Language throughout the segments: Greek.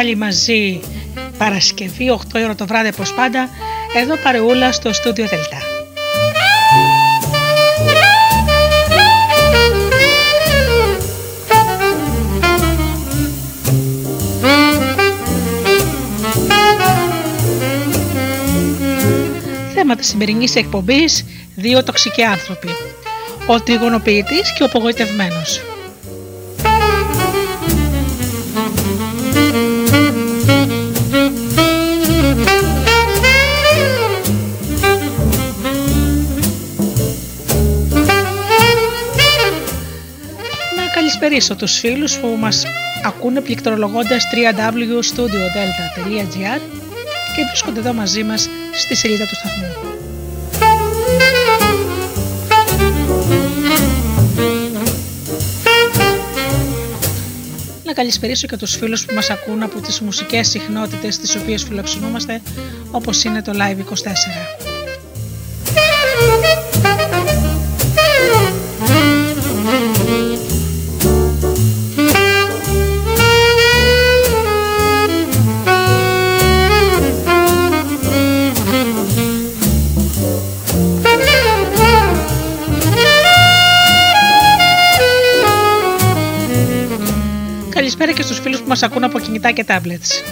Πάλι μαζί Παρασκευή 8 ώρα το βράδυ όπως πάντα εδώ παρεούλα στο στούντιο Δελτά. Θέματα σημερινής εκπομπής δύο τοξικοί άνθρωποι. Ο τριγωνοποιητής και ο απογοητευμένος. Καλησπερίσω τους φίλους που μας ακούνε πληκτρολογώντας www.studiodelta.gr και βρίσκονται εδώ μαζί μας στη σελίδα του σταθμού. Να καλησπερίσω και τους φίλους που μας ακούν από τις μουσικές συχνότητες τις οποίες φιλοξενούμαστε όπως είναι το Live 24. Μας ακούν από κινητά και tablets.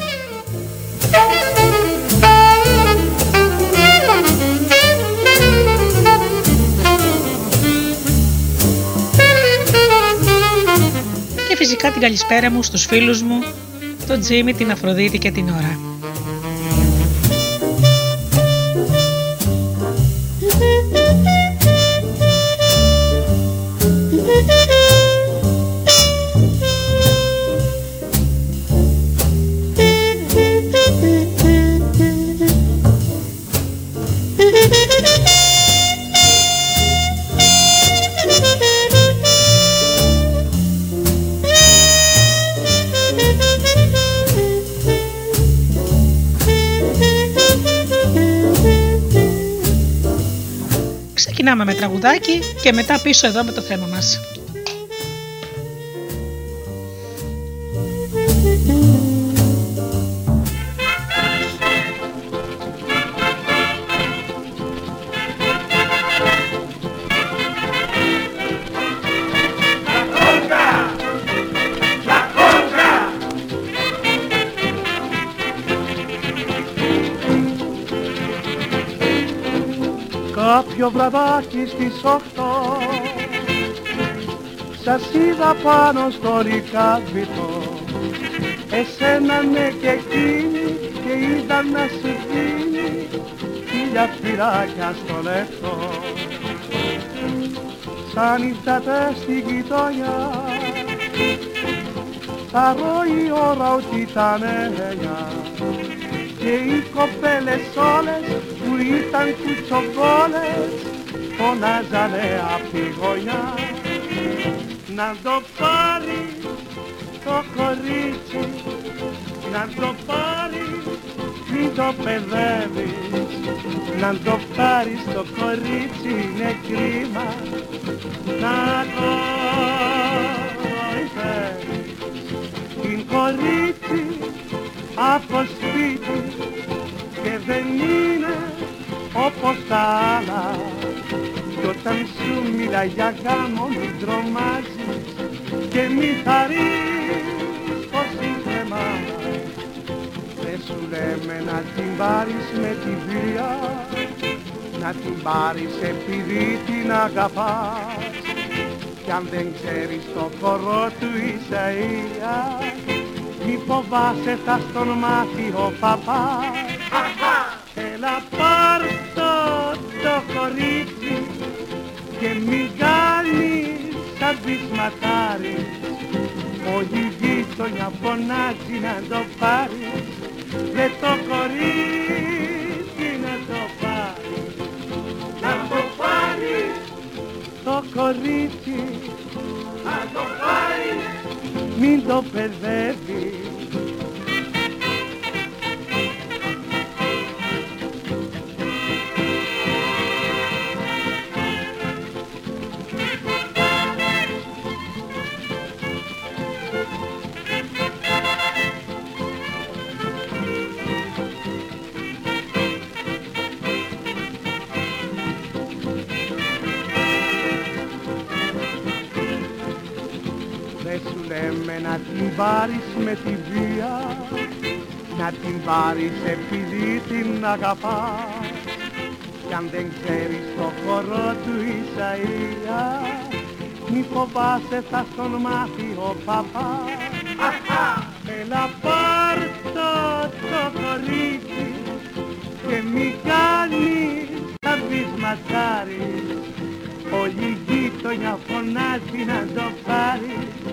Και φυσικά την καλησπέρα μου στους φίλους μου, τον Τζίμι, την Αφροδίτη και την Ωρα. Τραγουδάκι και μετά πίσω εδώ με το θέμα μας. Κάποιο βραδάκι στις οχτώ Σας είδα πάνω στο ρικάβιτο. Εσένα ναι και εκείνη και είδα να σου δίνει χίλια σφυράκια στο λεπτό. Σαν ήρθατε στη γειτονιά θα ρώει η ώρα ότι ήταν εννιά. Και οι κοπέλες όλες που ήταν κουτσομπόλες φωνάζανε απ' τη γωνιά. Να το πάρει το κορίτσι να το πάρει μην το παιδεύεις. Να το πάρεις το κορίτσι είναι κρίμα. Να το υφέρεις. Την κορίτσι από σπίτι και δεν είναι όπως τα άλλα. κι όταν σου μιλά για γάμο μην τρομάζεις και μη χαρείς πως είναι μάνα δεν σου λέμε να την πάρεις με τη βία να την πάρεις επειδή την αγαπάς. Κι αν δεν ξέρεις το χορό του Ισαΐας μη φοβάσαι θα στον μάθει ο παπάς. Έλα πάρ' το το κορίτσι και μη κάνεις σαν πεισματάρι Όλη γείτονια φωνάζει να το πάρει. Με το κορίτσι να το πάρει. Να το πάρει. Το κορίτσι. Να το πάρει. Μην το παιδεύει την πάρεις με τη βία Να την πάρεις επειδή την αγαπάς. Κι αν δεν ξέρεις το χορό του Ισαΐα Μη φοβάσαι θα στον μάθει ο παπάς. Έλα πάρ' το το κορίτσι και μη κάνεις τα βυσματάρι Όλη η γείτονια φωνάζει να το πάρεις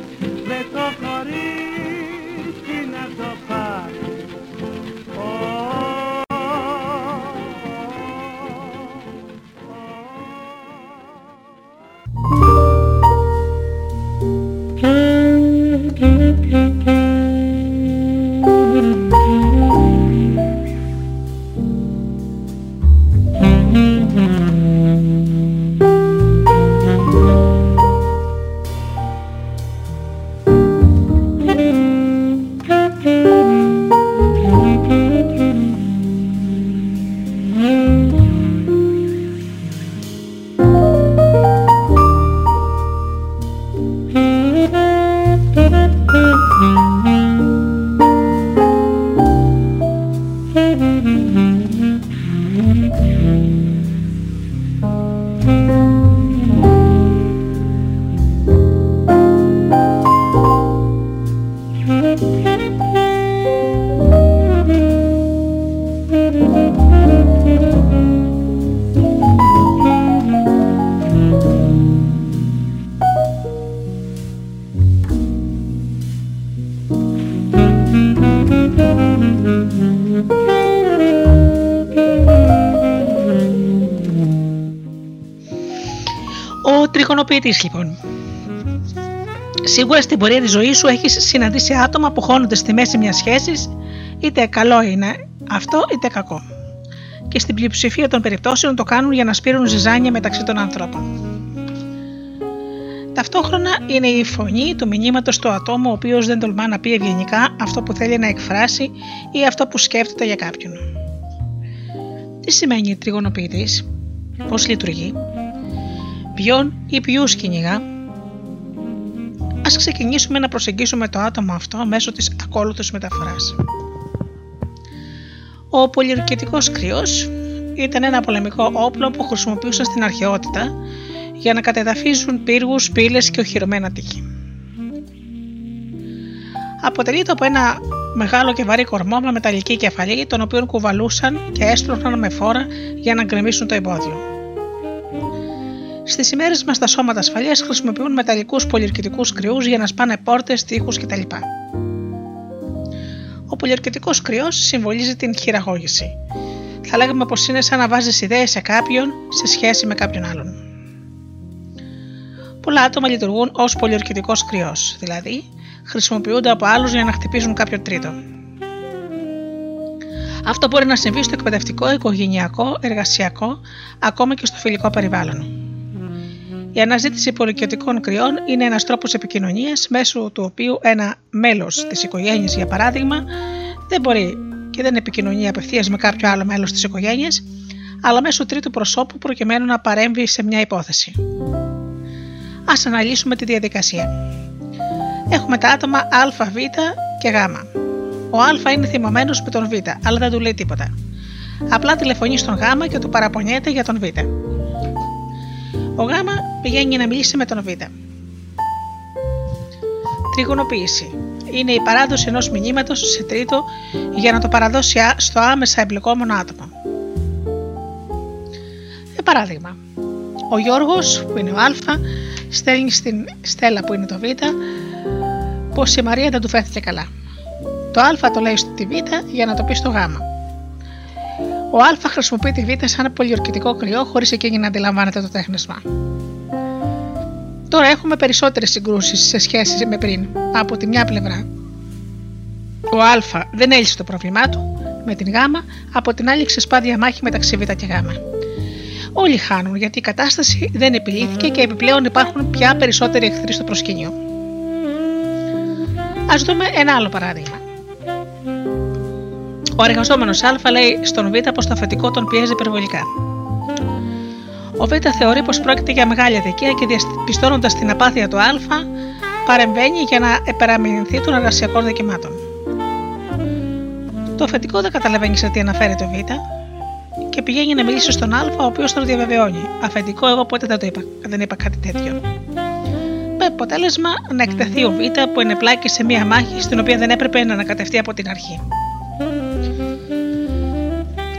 τριγωνοποιητή λοιπόν. Σίγουρα στην πορεία της ζωής σου έχεις συναντήσει άτομα που χώνονται στη μέση μιας σχέσης, είτε καλό είναι αυτό είτε κακό. Και στην πλειοψηφία των περιπτώσεων το κάνουν για να σπείρουν ζυζάνια μεταξύ των ανθρώπων. Ταυτόχρονα είναι η φωνή του μηνύματος του ατόμου ο οποίος δεν τολμά να πει ευγενικά αυτό που θέλει να εκφράσει ή αυτό που σκέφτεται για κάποιον. Τι σημαίνει τριγωνοποιητής, πώς λειτουργεί, ποιον ή ποιου κυνηγά, ας ξεκινήσουμε να προσεγγίσουμε το άτομο αυτό μέσω της ακόλουθης μεταφοράς. Ο πολυερκητικός κρυός ήταν ένα πολεμικό όπλο που χρησιμοποιούσαν στην αρχαιότητα για να κατεδαφίζουν πύργους, πύλες και οχυρωμένα τείχη. Αποτελείται από ένα μεγάλο και βαρύ κορμό με μεταλλική κεφαλή, τον οποίο κουβαλούσαν και έσπρωχναν με φόρα για να γκρεμίσουν το εμπόδιο. Στις ημέρες μας τα σώματα ασφαλείας χρησιμοποιούν μεταλλικούς πολιορκητικού κρυούς για να σπάνε πόρτες, τείχους κτλ. Ο πολιορκητικό κρυός συμβολίζει την χειραγώγηση. Θα λέγαμε πως είναι σαν να βάζεις ιδέες σε κάποιον σε σχέση με κάποιον άλλον. Πολλά άτομα λειτουργούν ως πολιορκητικό κρυός, δηλαδή χρησιμοποιούνται από άλλους για να χτυπήσουν κάποιον τρίτο. Αυτό μπορεί να συμβεί στο εκπαιδευτικό, οικογενειακό, εργασιακό, ακόμα και στο φιλικό περιβάλλον. Η αναζήτηση πολυκιωτικών κρυών είναι ένας τρόπος επικοινωνίας μέσω του οποίου ένα μέλος της οικογένειας, για παράδειγμα, δεν μπορεί και δεν επικοινωνεί απευθείας με κάποιο άλλο μέλος της οικογένειας, αλλά μέσω τρίτου προσώπου προκειμένου να παρέμβει σε μια υπόθεση. Α αναλύσουμε τη διαδικασία. Έχουμε τα άτομα Α, Β και Γ. Ο Α είναι θυμωμένος με τον Β, αλλά δεν του λέει τίποτα. Απλά τηλεφωνεί στον Γ και του παραπονιέται για τον Β. Ο Γ πηγαίνει να μιλήσει με τον Β. Τριγωνοποίηση. Είναι η παράδοση ενός μηνύματος σε τρίτο για να το παραδώσει στο άμεσα εμπλεκόμενο άτομο. Για παράδειγμα, ο Γιώργος που είναι ο Α στέλνει στην Στέλλα που είναι το Β πως η Μαρία δεν του φέρθηκε καλά. Το Α το λέει στη Β για να το πει στο Γ. Ο Α χρησιμοποιεί τη Β σαν πολιορκητικό κρυό χωρίς εκείνη να αντιλαμβάνεται το τέχνασμα. Τώρα έχουμε περισσότερες συγκρούσεις σε σχέση με πριν. Από τη μια πλευρά, ο Α δεν έλυσε το πρόβλημά του με την Γ, από την άλλη ξεσπά διαμάχη μεταξύ Β και Γ. Όλοι χάνουν γιατί η κατάσταση δεν επιλύθηκε και επιπλέον υπάρχουν πια περισσότεροι εχθροί στο προσκήνιο. Α δούμε ένα άλλο παράδειγμα. Ο εργαζόμενος Α λέει στον Β πως το αφεντικό τον πιέζει υπερβολικά. Ο Β θεωρεί πως πρόκειται για μεγάλη αδικία και διαπιστώνοντας την απάθεια του Α, παρεμβαίνει για να επεραμεινθεί των εργασιακών δικαιωμάτων. Το αφεντικό δεν καταλαβαίνει σε τι αναφέρει το Β και πηγαίνει να μιλήσει στον Α, ο οποίος τον διαβεβαιώνει. Αφεντικό, εγώ ποτέ δεν το είπα, δεν είπα κάτι τέτοιο. Με αποτέλεσμα να εκτεθεί ο Β που είναι πλάκη σε μία μάχη στην οποία δεν έπρεπε να ανακατευτεί από την αρχή.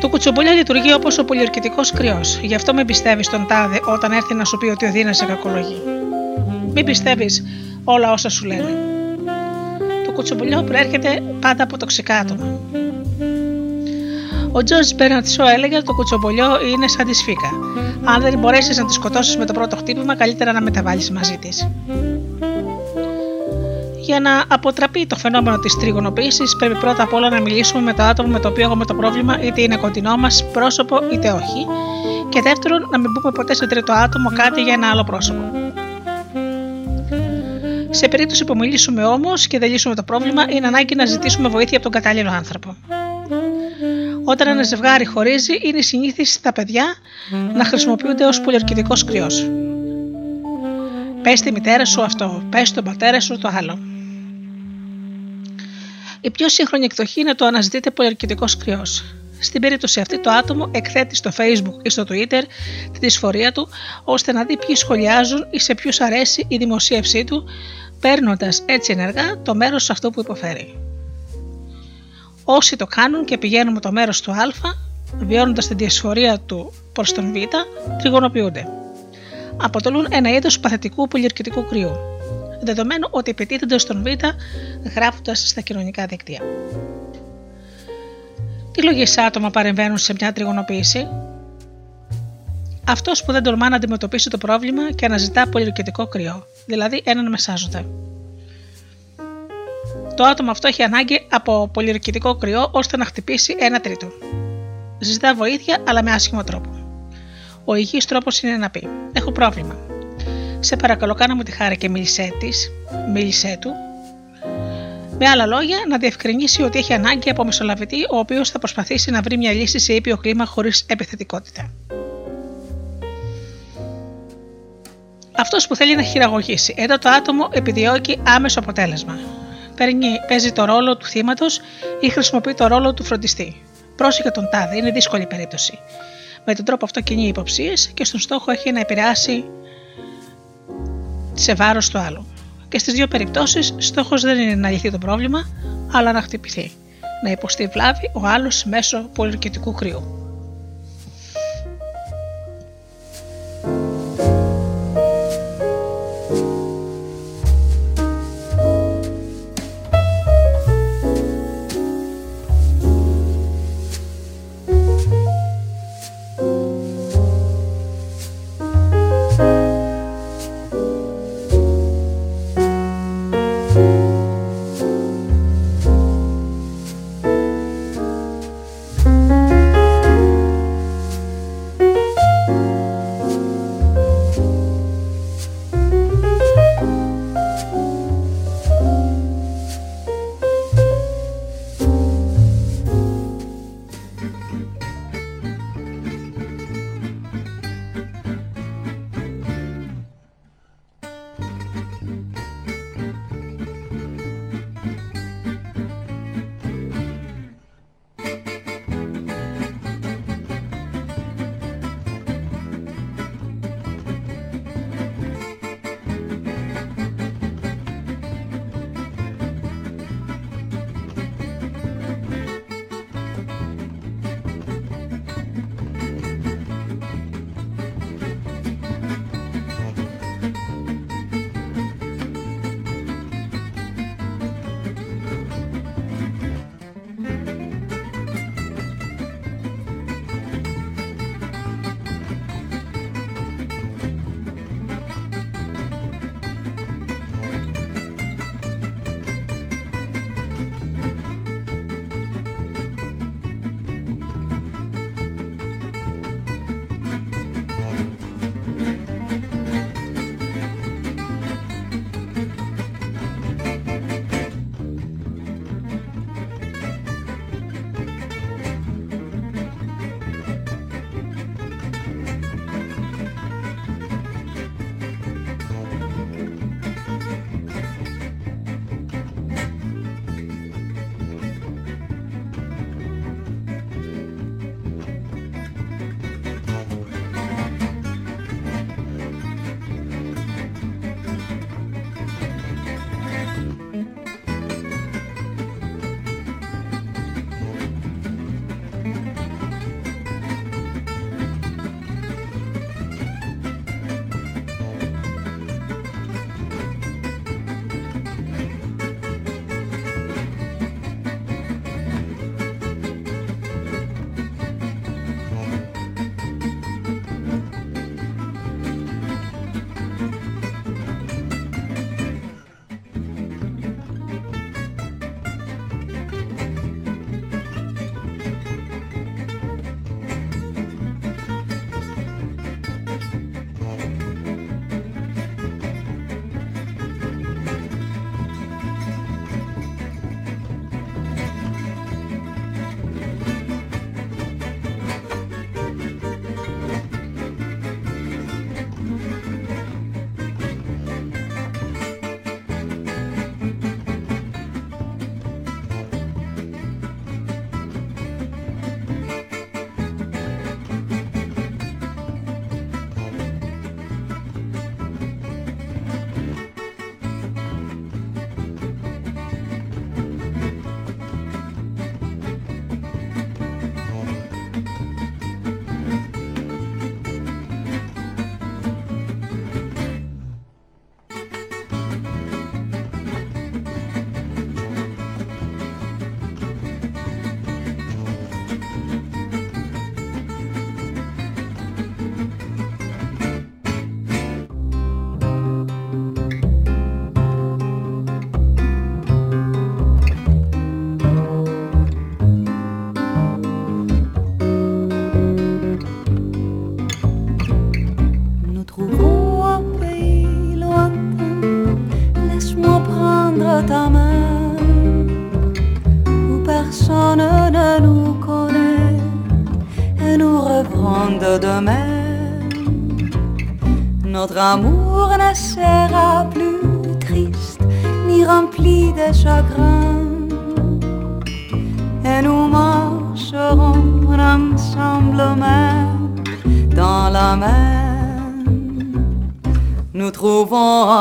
Το κουτσομπολιά λειτουργεί όπως ο πολιορκητικός κρυός. Γι' αυτό μην πιστεύει τον τάδε όταν έρθει να σου πει ότι ο Δίνας σε κακολογεί. Μην πιστεύεις όλα όσα σου λένε. Το κουτσομπολιό προέρχεται πάντα από τοξικά άτομα. Ο Τζορτ Μπέρναρτ Σο έλεγε ότι το κουτσομπολιό είναι σαν τη σφίκα. Αν δεν μπορέσεις να τη σκοτώσεις με το πρώτο χτύπημα, καλύτερα να μεταβάλεις μαζί της. Για να αποτραπεί το φαινόμενο της τριγωνοποίησης, πρέπει πρώτα απ' όλα να μιλήσουμε με το άτομο με το οποίο έχουμε το πρόβλημα, είτε είναι κοντινό μας πρόσωπο είτε όχι. Και δεύτερον, να μην πούμε ποτέ σε τρίτο άτομο κάτι για ένα άλλο πρόσωπο. Σε περίπτωση που μιλήσουμε όμως και δεν λύσουμε το πρόβλημα, είναι ανάγκη να ζητήσουμε βοήθεια από τον κατάλληλο άνθρωπο. Όταν ένα ζευγάρι χωρίζει, είναι συνήθις τα παιδιά να χρησιμοποιούνται ως πολιορκητικός κρυός. Πες τη μητέρα σου αυτό, πες τον πατέρα σου το άλλο. Η πιο σύγχρονη εκδοχή είναι το αναζητείται πολιορκητικό κρυός. Στην περίπτωση αυτή, το άτομο εκθέτει στο Facebook ή στο Twitter τη δυσφορία του, ώστε να δει ποιοι σχολιάζουν ή σε ποιους αρέσει η δημοσίευσή του, παίρνοντας έτσι ενεργά το μέρος αυτού που υποφέρει. Όσοι το κάνουν και πηγαίνουν με το μέρος του Α, βιώνοντας την διασφορία του προς τον Β, τριγωνοποιούνται. Αποτελούν ένα είδος παθητικού πολιορκητικού κρυού, δεδομένου ότι επιτίθενται στον Β γράφοντας στα κοινωνικά δίκτυα. Τι λογισά άτομα παρεμβαίνουν σε μια τριγωνοποίηση, αυτός που δεν τολμά να αντιμετωπίσει το πρόβλημα και αναζητά πολιορκητικό κρυό, δηλαδή έναν μεσάζοντα. Το άτομο αυτό έχει ανάγκη από πολιορκητικό κρυό ώστε να χτυπήσει ένα τρίτο. Ζητά βοήθεια, αλλά με άσχημο τρόπο. Ο υγιής τρόπος είναι να πει: Έχω πρόβλημα. Σε παρακαλώ, κάνα μου τη χάρη και μίλησέ της, μίλησέ του. Με άλλα λόγια, να διευκρινίσει ότι έχει ανάγκη από μεσολαβητή, ο οποίος θα προσπαθήσει να βρει μια λύση σε ήπιο κλίμα χωρίς επιθετικότητα. Αυτός που θέλει να χειραγωγήσει. Εδώ το άτομο επιδιώκει άμεσο αποτέλεσμα παίρνει, παίζει το ρόλο του θύματος ή χρησιμοποιεί το ρόλο του φροντιστή. Πρόσεχε τον τάδε, είναι δύσκολη περίπτωση. Με τον τρόπο αυτό κινεί υποψίες και στον στόχο έχει να επηρεάσει σε βάρος του άλλου. Και στις δύο περιπτώσεις, στόχος δεν είναι να λυθεί το πρόβλημα, αλλά να χτυπηθεί. Να υποστεί βλάβη ο άλλος μέσω πολυκαιτικού κρύου.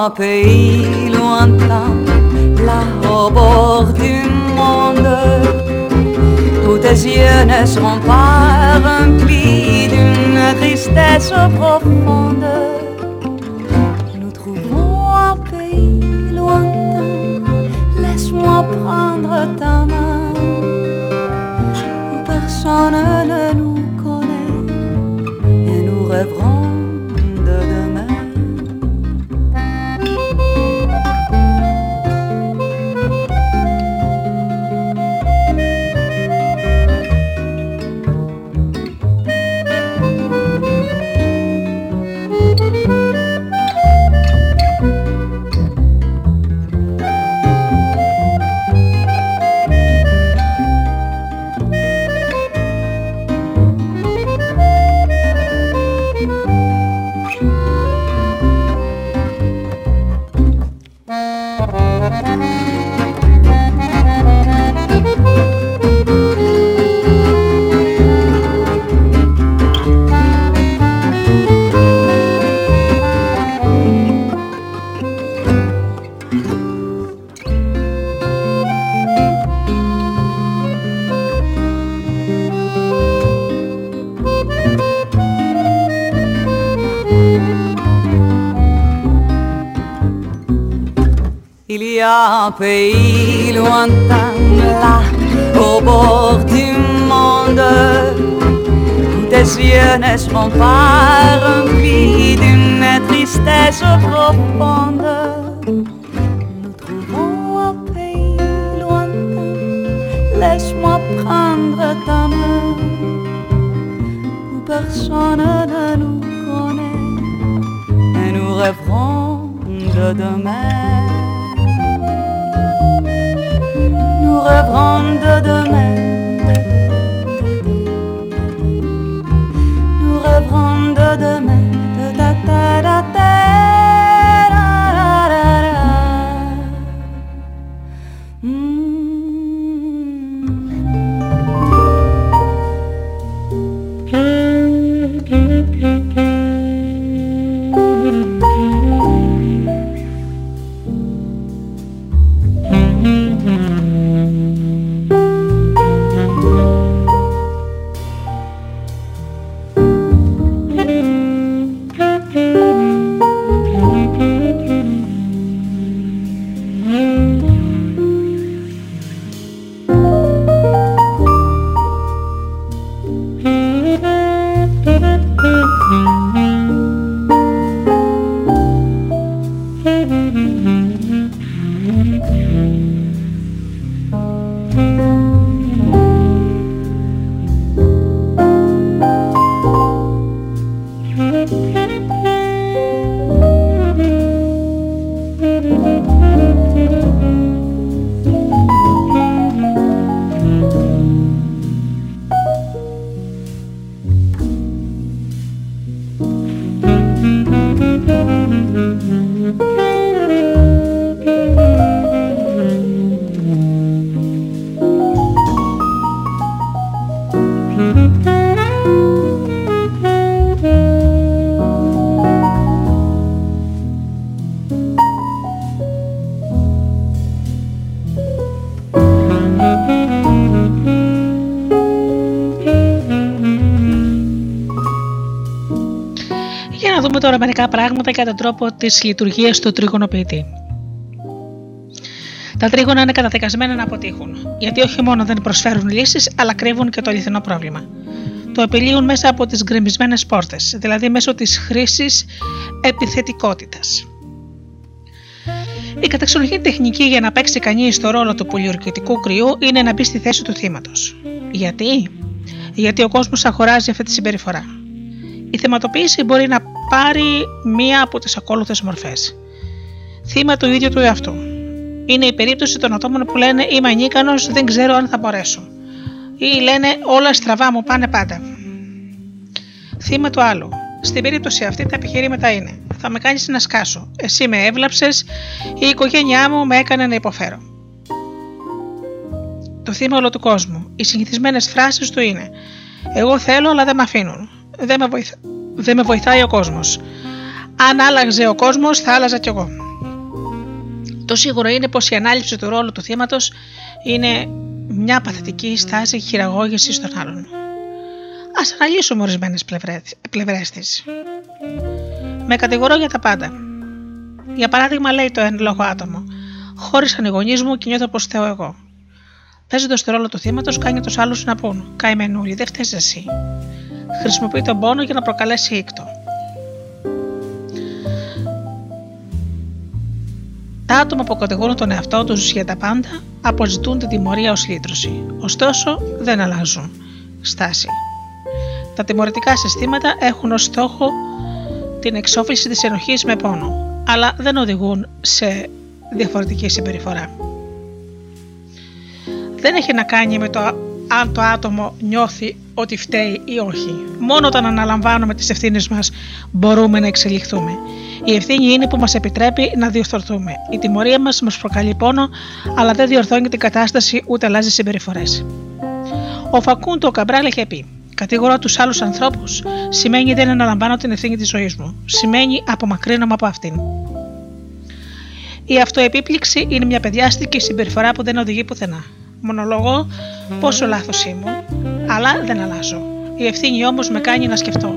Pays lointain, là au bord du monde, où tes yeux ne seront pas remplis d'une tristesse profonde. Un pays lointain là au bord du monde où tes yeux ne seront pas remplis d'une tristesse profonde. Nous trouvons un pays lointain, laisse-moi prendre ta main où personne ne nous connaît et nous rêverons de demain. reprendre demain. Μερικά πράγματα για τον τρόπο της λειτουργίας του τρίγωνοποιητή. Τα τρίγωνα είναι καταδικασμένα να αποτύχουν, γιατί όχι μόνο δεν προσφέρουν λύσεις, αλλά κρύβουν και το αληθινό πρόβλημα. Το επιλύουν μέσα από τις γκρεμισμένες πόρτες, δηλαδή μέσω της χρήσης επιθετικότητας. Η καταξιολογική τεχνική για να παίξει κανείς το ρόλο του πολιορκητικού κρυού είναι να μπει στη θέση του θύματος. Γιατί; Γιατί ο κόσμος αγοράζει αυτή τη συμπεριφορά. Η θεματοποίηση μπορεί να πάρει μία από τις ακόλουθες μορφές. Θύμα του ίδιου του εαυτού. Είναι η περίπτωση των ατόμων που λένε Είμαι ανίκανος, δεν ξέρω αν θα μπορέσω. Ή λένε Όλα στραβά μου πάνε πάντα. Θύμα του άλλου. Στην περίπτωση αυτή τα επιχειρήματα είναι: Θα με κάνεις να σκάσω. Εσύ με έβλαψες, η οικογένειά μου με έκανε να υποφέρω. Το θύμα όλο του κόσμου. Οι συνηθισμένες φράσεις του είναι: Εγώ θέλω, αλλά δεν με αφήνουν. Δεν με, βοηθά... δεν με βοηθάει ο κόσμος. Αν άλλαζε ο κόσμος, θα άλλαζα κι εγώ. Το σίγουρο είναι πως η ανάληψη του ρόλου του θύματος είναι μια παθητική στάση χειραγώγησης των άλλων. Α αναλύσουμε ορισμένες πλευρές της. Με κατηγορώ για τα πάντα. Για παράδειγμα, λέει το εν λόγω άτομο. Χώρισαν οι γονεί μου και νιώθω πως θεώ εγώ. Παίζοντας το ρόλο του θύματος, κάνει τους άλλους να πούν: Καημενούλη, δεν φταίει εσύ. Χρησιμοποιεί τον πόνο για να προκαλέσει ήκτο. Τα άτομα που κατηγορούν τον εαυτό τους για τα πάντα αποζητούν την τιμωρία ως λύτρωση. Ωστόσο, δεν αλλάζουν στάση. Τα τιμωρητικά συστήματα έχουν ως στόχο την εξόφληση της ενοχής με πόνο, αλλά δεν οδηγούν σε διαφορετική συμπεριφορά. Δεν έχει να κάνει με το αν το άτομο νιώθει ότι φταίει ή όχι. Μόνο όταν αναλαμβάνουμε τις ευθύνες μας μπορούμε να εξελιχθούμε. Η ευθύνη είναι που μας επιτρέπει να διορθωθούμε. Η τιμωρία μας μας προκαλεί πόνο, αλλά δεν διορθώνει την κατάσταση ούτε αλλάζει συμπεριφορές. Ο Φακούντο Καμπράλ είχε πει: Κατηγορώ τους άλλους ανθρώπους σημαίνει δεν αναλαμβάνω την ευθύνη της ζωής μου. Σημαίνει απομακρύνομαι από αυτήν. Η αυτοεπίπληξη είναι μια παιδιάστικη συμπεριφορά που δεν οδηγεί πουθενά. Μονολογώ πόσο λάθος ήμουν, αλλά δεν αλλάζω. Η ευθύνη όμως με κάνει να σκεφτώ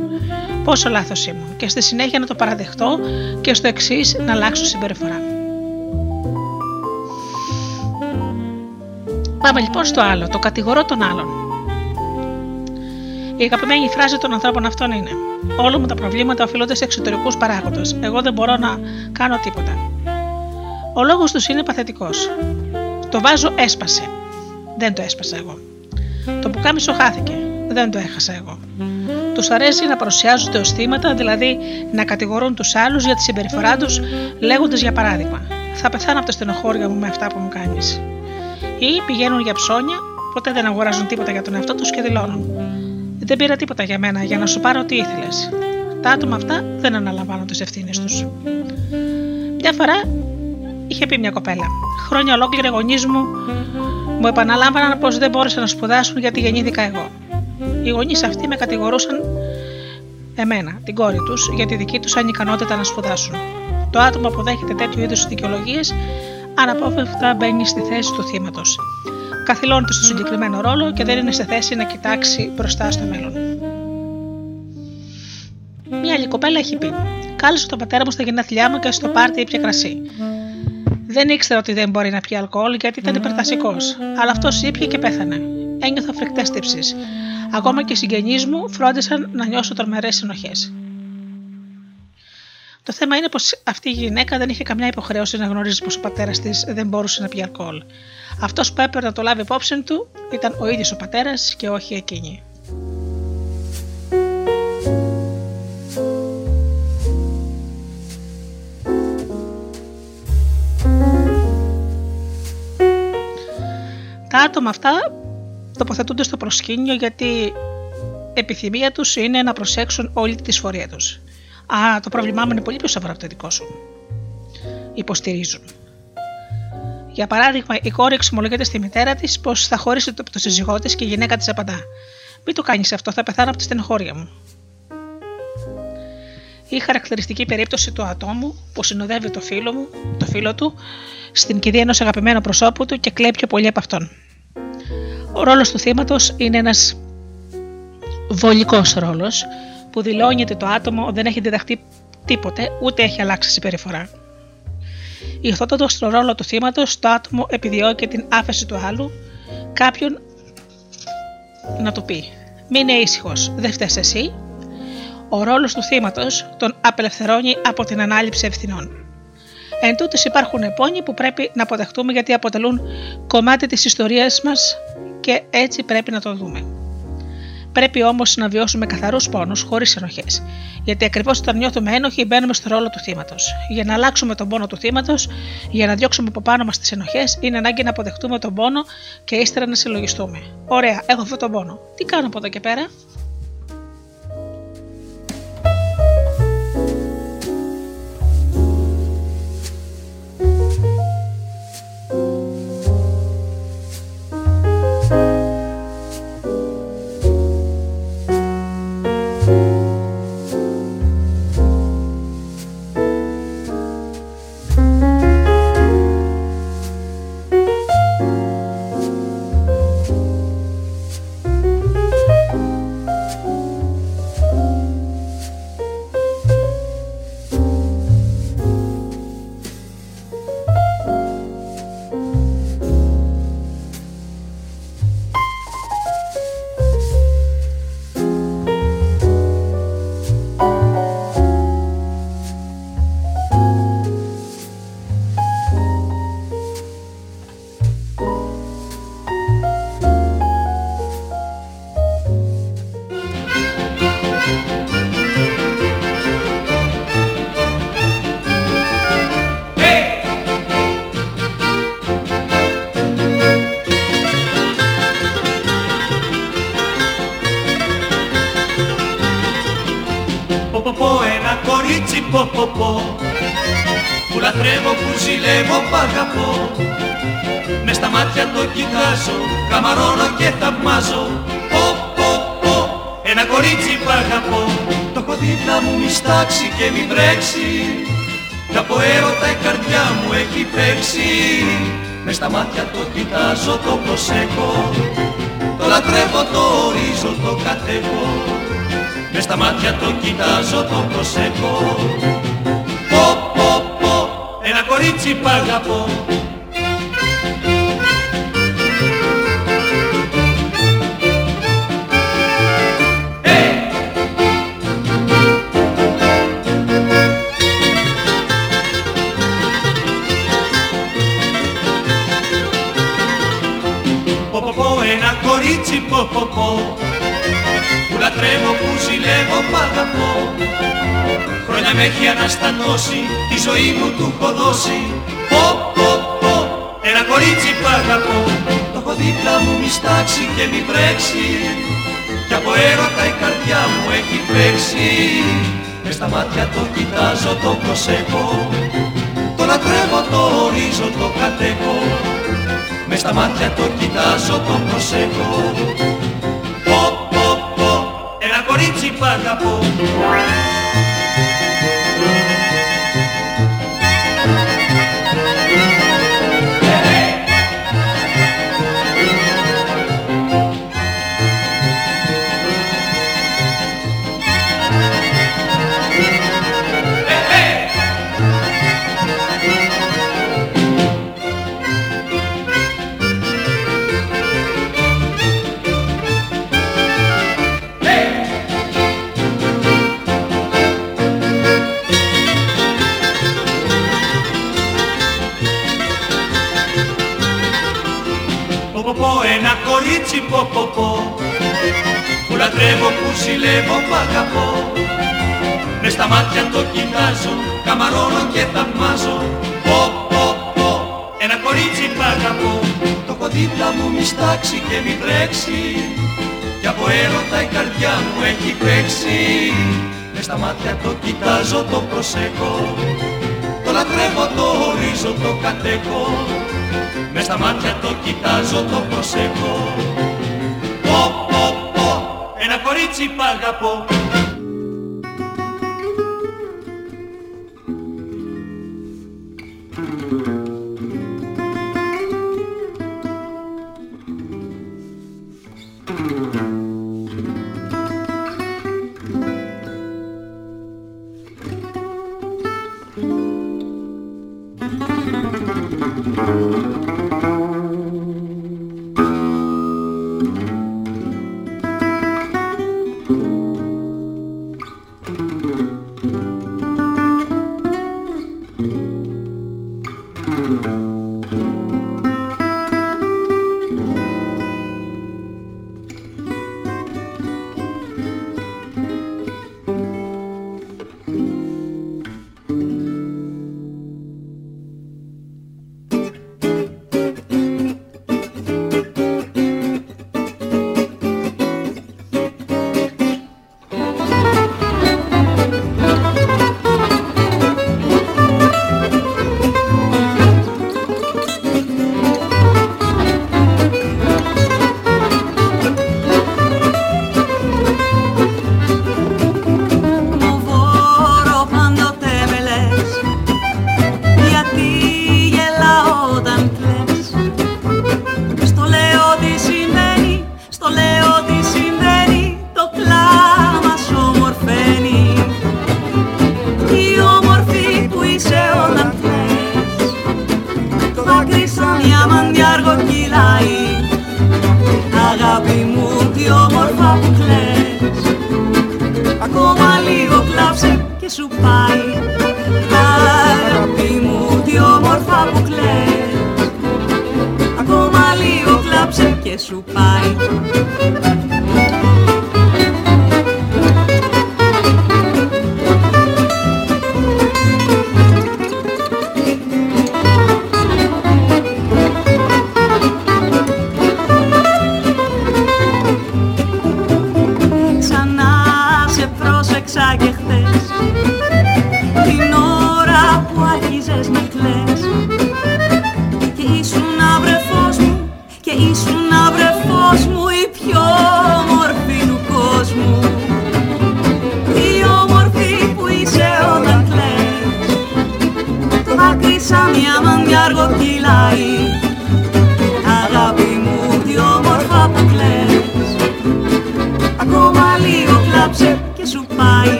πόσο λάθος ήμουν και στη συνέχεια να το παραδεχτώ και στο εξής να αλλάξω συμπεριφορά. Πάμε λοιπόν στο άλλο, το κατηγορώ τον άλλον. Η αγαπημένη φράση των ανθρώπων αυτών είναι: Όλα μου τα προβλήματα οφείλονται σε εξωτερικούς παράγοντες. Εγώ δεν μπορώ να κάνω τίποτα. Ο λόγος τους είναι παθητικός. Το βάζο έσπασε. Δεν το έσπασα εγώ. Το πουκάμισο χάθηκε. Δεν το έχασα εγώ. Τους αρέσει να παρουσιάζονται ω θύματα, δηλαδή να κατηγορούν τους άλλους για τη συμπεριφορά τους, λέγοντας για παράδειγμα: Θα πεθάνω από τα στενοχώρια μου με αυτά που μου κάνεις. Ή πηγαίνουν για ψώνια, ποτέ δεν αγοράζουν τίποτα για τον εαυτό τους και δηλώνουν: Δεν πήρα τίποτα για μένα για να σου πάρω τι ήθελες. Τα άτομα αυτά δεν αναλαμβάνουν τις ευθύνες τους. Μια φορά είχε πει μια κοπέλα: Χρόνια ολόκληρα οι γονείς μου μου επαναλάμβαναν πως δεν μπόρεσαν να σπουδάσουν γιατί γεννήθηκα εγώ. Οι γονείς αυτοί με κατηγορούσαν εμένα, την κόρη τους, για τη δική τους ανικανότητα να σπουδάσουν. Το άτομο που δέχεται τέτοιου είδους δικαιολογίες αναπόφευκτα μπαίνει στη θέση του θύματος. Καθυλώνεται στο συγκεκριμένο ρόλο και δεν είναι σε θέση να κοιτάξει μπροστά στο μέλλον. Μια άλλη κοπέλα έχει πει: Κάλεσε τον πατέρα μου στα γενέθλιά μου και στο πάρτι ήπια κρασί. Δεν ήξερα ότι δεν μπορεί να πιει αλκοόλ γιατί ήταν υπερτασικό, αλλά αυτός ήπια και πέθανε. Ένιωθα φρικτές τύψεις. Ακόμα και οι συγγενείς μου φρόντισαν να νιώσω τρομερές συνοχές. Το θέμα είναι πως αυτή η γυναίκα δεν είχε καμιά υποχρέωση να γνωρίζει πως ο πατέρας της δεν μπορούσε να πιει αλκοόλ. Αυτός που έπρεπε να το λάβει υπόψη του ήταν ο ίδιος ο πατέρας και όχι εκείνη. Τα άτομα αυτά τοποθετούνται στο προσκήνιο γιατί επιθυμία τους είναι να προσέξουν όλη τη δυσφορία τους. Α, το πρόβλημά μου είναι πολύ πιο σοβαρό από το δικό σου. Υποστηρίζουν. Για παράδειγμα, η κόρη εξομολογείται στη μητέρα της πως θα χωρίσει το, το σύζυγό της και η γυναίκα της απαντά: Μην το κάνεις αυτό, θα πεθάνω από τη στενοχώρια μου. Η χαρακτηριστική περίπτωση του ατόμου που συνοδεύει το φίλο, μου, το φίλο του στην κηδεία ενός αγαπημένου προσώπου του και κλαίει πιο πολύ από αυτόν. Ο ρόλος του θύματος είναι ένας βολικός ρόλος που δηλώνει ότι το άτομο δεν έχει διδαχτεί τίποτε ούτε έχει αλλάξει συμπεριφορά. Ηρθότατο στο ρόλο του θύματος, το άτομο επιδιώκει την άφεση του άλλου, κάποιον να του πει: Μην είναι ήσυχος, δεν φταίεις εσύ. Ο ρόλος του θύματος τον απελευθερώνει από την ανάληψη ευθυνών. Εν τούτης υπάρχουν πόνοι που πρέπει να αποδεχτούμε γιατί αποτελούν κομμάτι της ιστορίας μας και έτσι πρέπει να το δούμε. Πρέπει όμως να βιώσουμε καθαρούς πόνους χωρίς ενοχές. Γιατί ακριβώς όταν νιώθουμε ένοχοι, μπαίνουμε στο ρόλο του θύματος. Για να αλλάξουμε τον πόνο του θύματος, για να διώξουμε από πάνω μας τις ενοχές, είναι ανάγκη να αποδεχτούμε τον πόνο και ύστερα να συλλογιστούμε. Ωραία, έχω αυτόν τον πόνο. Τι κάνω από εδώ και πέρα; Λατρεύω, που ζηλεύω, που αγαπώ. Με στα μάτια το κοιτάζω, καμαρώνω και θαυμάζω. Πω πω πω, ένα κορίτσι που αγαπώ. Το έχω δίπλα μου μη στάξει και μη βρέξει. Κι από έρωτα η καρδιά μου έχει παίξει. Με στα μάτια το κοιτάζω, το προσέχω. Το λατρεύω, το ορίζω, το κατέχω. Με στα μάτια το κοιτάζω, το προσέχω κορίτσι που αγαπώ. Πω πω πω Που λατρεύω, που ζηλεύω, που αγαπώ Χρόνια με έχει αναστατώσει, τη ζωή μου του έχω δώσει. Πω πω πω, ένα κορίτσι που αγαπώ. Το έχω δίπλα μου μη στάξει και μη βρέξει. Κι από έρωτα η καρδιά μου έχει παίξει. Μες στα μάτια το κοιτάζω, το προσέχω. Το λατρεύω, το ορίζω, το κατέχω. Μες στα μάτια το κοιτάζω, το προσέχω. Πω, πω, πω, ένα κορίτσι που μάτια το κοιτάζω, το προσέχω. Το λατρεύω, το ορίζω, το κατέχω. Μες στα μάτια το κοιτάζω, το προσέχω. Πω, πω, πω, ένα κορίτσι που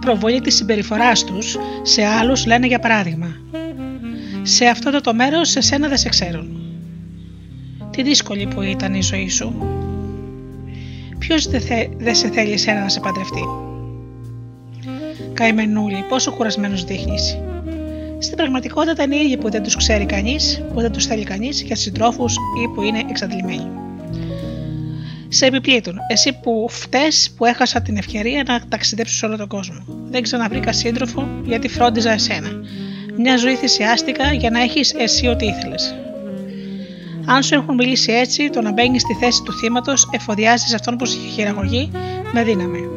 προβολή της συμπεριφοράς τους σε άλλους λένε για παράδειγμα «Σε αυτό το μέρος σε σένα δεν σε ξέρουν». Τι δύσκολη που ήταν η ζωή σου. Ποιος δεν δε σε θέλει εσένα να σε παντρευτεί. Καημενούλη, πόσο κουρασμένος δείχνεις. Στην πραγματικότητα είναι οι ίδιοι που δεν τους ξέρει κανείς, που δεν τους θέλει κανείς για συντρόφους ή που είναι εξαντλημένοι σε επιπλήττουν. Εσύ που φταίει που έχασα την ευκαιρία να ταξιδέψω σε όλο τον κόσμο. Δεν ξαναβρήκα σύντροφο γιατί φρόντιζα εσένα. Μια ζωή θυσιάστηκα για να έχεις εσύ ό,τι ήθελες. Αν σου έχουν μιλήσει έτσι, το να μπαίνεις στη θέση του θύματος εφοδιάζεις αυτόν που σε χειραγωγεί με δύναμη.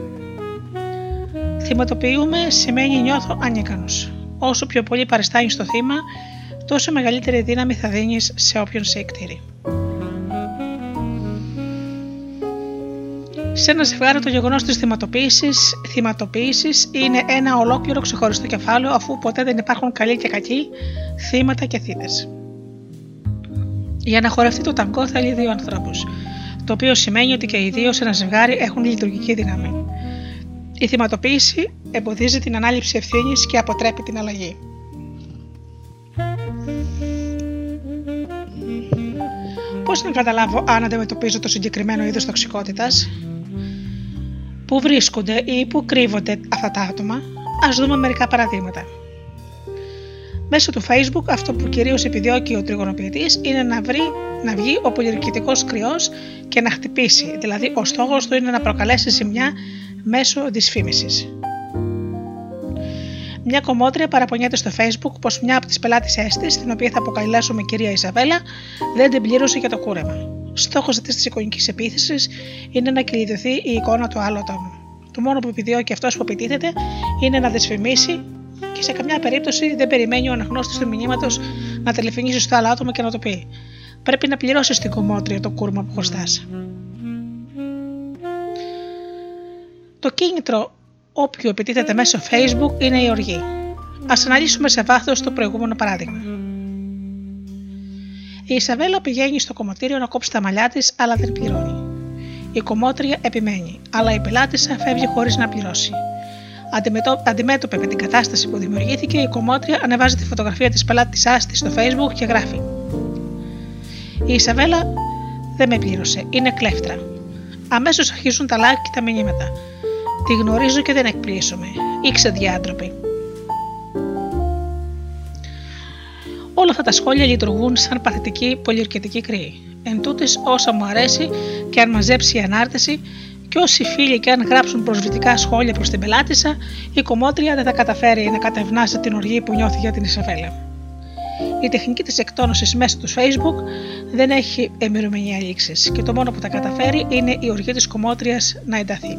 Θυματοποιούμε σημαίνει νιώθω ανίκανος. Όσο πιο πολύ παριστάνεις το θύμα, τόσο μεγαλύτερη δύναμη θα δίνεις σε όποιον σε εκτήρει. Σε ένα ζευγάρι, το γεγονός της θυματοποίησης είναι ένα ολόκληρο ξεχωριστό κεφάλαιο, αφού ποτέ δεν υπάρχουν καλοί και κακοί, θύματα και θύτες. Για να χορευτεί το ταγκό θέλει δύο ανθρώπους, το οποίο σημαίνει ότι και οι δύο σε ένα ζευγάρι έχουν λειτουργική δύναμη. Η θυματοποίηση εμποδίζει την ανάληψη ευθύνης και αποτρέπει την αλλαγή. Πώς να καταλάβω αν αντιμετωπίζω το συγκεκριμένο είδος τοξικότητας, Πού βρίσκονται ή πού κρύβονται αυτά τα άτομα, ας δούμε μερικά παραδείγματα. Μέσω του Facebook, αυτό που κυρίως επιδιώκει ο τριγωνοποιητής είναι να, βρει, να βγει ο πολυερκητικό κρυός και να χτυπήσει. Δηλαδή, ο στόχος του είναι να προκαλέσει ζημιά μέσω δυσφήμισης. Μια κομμότρια παραπονιέται στο Facebook πως μια από τις πελάτησές της, την οποία θα αποκαλέσουμε κυρία Ισαβέλα, δεν την πλήρωσε για το κούρεμα. Στόχος αυτής της εικονικής επίθεσης είναι να κλειδωθεί η εικόνα του άλλου ατόμου. Το μόνο που επιδιώκει αυτός που επιτίθεται είναι να δεσφημίσει και σε καμιά περίπτωση δεν περιμένει ο αναγνώστης του μηνύματος να τηλεφωνήσει στο άλλο άτομο και να το πει. Πρέπει να πληρώσεις την κομμότρια το κούρμα που χρωστάς. Το κίνητρο όποιου επιτίθεται μέσω Facebook είναι η οργή. Α αναλύσουμε σε βάθος το προηγούμενο παράδειγμα. Η Ισαβέλα πηγαίνει στο κομμωτήριο να κόψει τα μαλλιά της, αλλά δεν πληρώνει. Η κομμότρια επιμένει, αλλά η πελάτησα φεύγει χωρίς να πληρώσει. Αντιμέτωπε με την κατάσταση που δημιουργήθηκε, η κομμότρια ανεβάζει τη φωτογραφία της πελάτησά της στο Facebook και γράφει: Η Ισαβέλα δεν με πλήρωσε. Είναι κλέφτρα. Αμέσως αρχίζουν τα like και τα μηνύματα. Τη γνωρίζω και δεν εκπλήσωμαι. Ήξε διάντροπη. Όλα αυτά τα σχόλια λειτουργούν σαν παθητική πολυορκετική κρύη. Εν τούτης, όσα μου αρέσει και αν μαζέψει η ανάρτηση, και όσοι φίλοι και αν γράψουν προσβλητικά σχόλια προς την πελάτησα, η κομμότρια δεν θα καταφέρει να κατευνάσει την οργή που νιώθει για την Ισαβέλα. Η τεχνική της εκτόνωσης μέσω του Facebook δεν έχει ημερομηνία λήξης και το μόνο που θα καταφέρει είναι η οργή της κομμότριας να ενταθεί.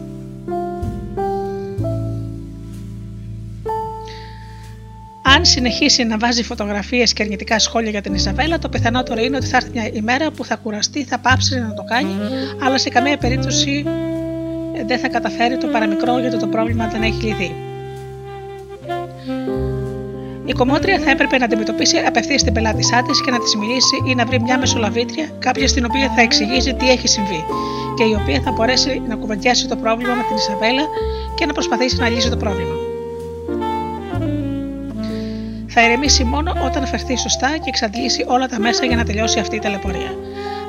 Αν συνεχίσει να βάζει φωτογραφίες και αρνητικά σχόλια για την Ισαβέλα, το πιθανότερο είναι ότι θα έρθει μια ημέρα που θα κουραστεί, θα πάψει να το κάνει, αλλά σε καμία περίπτωση δεν θα καταφέρει το παραμικρό γιατί το πρόβλημα δεν έχει λυθεί. Η κομμότρια θα έπρεπε να αντιμετωπίσει απευθείας την πελάτησά της και να της μιλήσει ή να βρει μια μεσολαβήτρια, κάποια στην οποία θα εξηγήσει τι έχει συμβεί και η οποία θα μπορέσει να κουβεντιάσει το πρόβλημα με την Ισαβέλα και να προσπαθήσει να λύσει το πρόβλημα. Θα ηρεμήσει μόνο όταν φερθεί σωστά και εξαντλήσει όλα τα μέσα για να τελειώσει αυτή η ταλαιπωρία.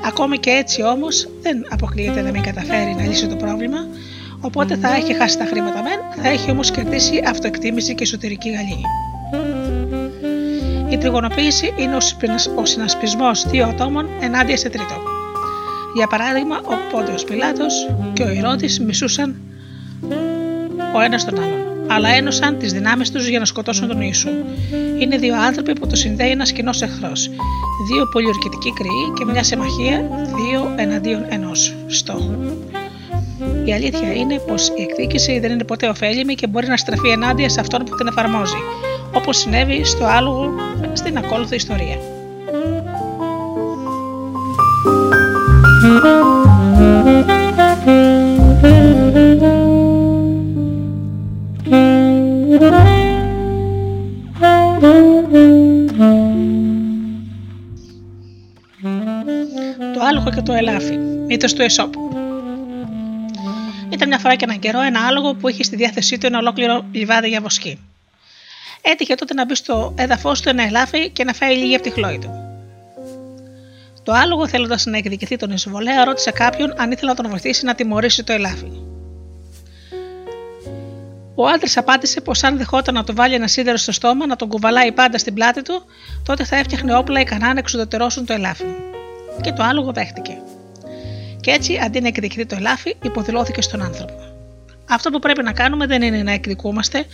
Ακόμη και έτσι όμως δεν αποκλείεται να μην καταφέρει να λύσει το πρόβλημα, οπότε θα έχει χάσει τα χρήματα μεν, θα έχει όμως κερδίσει αυτοεκτίμηση και εσωτερική γαλήνη. Η τριγωνοποίηση είναι ο συνασπισμός δύο ατόμων ενάντια σε τρίτο. Για παράδειγμα, ο Πόντιος Πιλάτος και ο Ηρώδης μισούσαν ο ένας τον άλλον αλλά ένωσαν τις δυνάμεις τους για να σκοτώσουν τον Ιησού. Είναι δύο άνθρωποι που το συνδέει ένας κοινός εχθρός. Δύο πολιορκητικοί κρυοί και μια συμμαχία, δύο εναντίον ενός στόχου. Η αλήθεια είναι πως η εκδίκηση δεν είναι ποτέ ωφέλιμη και μπορεί να στραφεί ενάντια σε αυτόν που την εφαρμόζει, όπως συνέβη στο άλογο στην ακόλουθη ιστορία. Και το ελάφι. Μύθος του Εσόπ. Ήταν μια φορά και έναν καιρό ένα άλογο που είχε στη διάθεσή του ένα ολόκληρο λιβάδι για βοσκή. Έτυχε τότε να μπει στο έδαφος του ένα ελάφι και να φάει λίγη από τη χλώη του. Το άλογο, θέλοντας να εκδικηθεί τον εισβολέα, ρώτησε κάποιον αν ήθελε να τον βοηθήσει να τιμωρήσει το ελάφι. Ο άντρας απάντησε πως αν δεχόταν να του βάλει ένα σίδερο στο στόμα, να τον κουβαλάει πάντα στην πλάτη του, τότε θα έφτιαχνε όπλα ικανά να εξουδετερώσουν το ελάφι. Και το άλογο δέχτηκε. Και έτσι, αντί να εκδικηθεί το ελάφι, υποδηλώθηκε στον άνθρωπο. Αυτό που πρέπει να κάνουμε δεν είναι να εκδικούμαστε,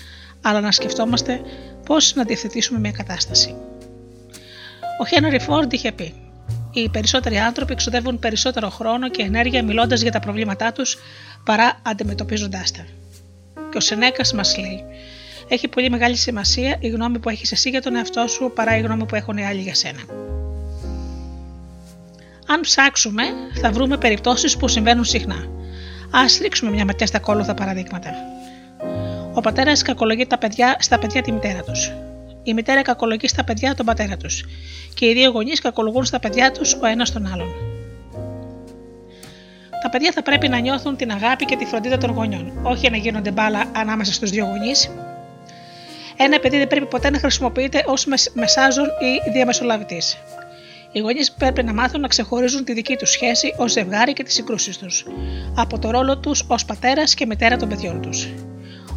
αλλά να σκεφτόμαστε πώς να διευθετήσουμε μια κατάσταση. Ο Χένρι Φόρντ είχε πει: Οι περισσότεροι άνθρωποι εξοδεύουν περισσότερο χρόνο και ενέργεια μιλώντας για τα προβλήματά τους παρά αντιμετωπίζοντάς τα. Και ο Σενέκας μας λέει: Έχει πολύ μεγάλη σημασία η γνώμη που έχεις εσύ για τον εαυτό σου παρά η γνώμη που έχουν οι άλλοι για σένα. Αν ψάξουμε, θα βρούμε περιπτώσεις που συμβαίνουν συχνά. Α ρίξουμε μια ματιά στα ακόλουθα παραδείγματα. Ο πατέρας κακολογεί τα παιδιά, στα παιδιά τη μητέρα τους. Η μητέρα κακολογεί στα παιδιά τον πατέρα τους. Και οι δύο γονείς κακολογούν στα παιδιά τους ο ένας τον άλλον. Τα παιδιά θα πρέπει να νιώθουν την αγάπη και τη φροντίδα των γονιών, όχι να γίνονται μπάλα ανάμεσα στους δύο γονείς. Ένα παιδί δεν πρέπει ποτέ να χρησιμοποιείται ως μεσάζων ή διαμεσολαβητής. Οι γονείς πρέπει να μάθουν να ξεχωρίζουν τη δική τους σχέση ως ζευγάρι και τις συγκρούσεις τους, από το ρόλο τους ως πατέρας και μητέρα των παιδιών τους.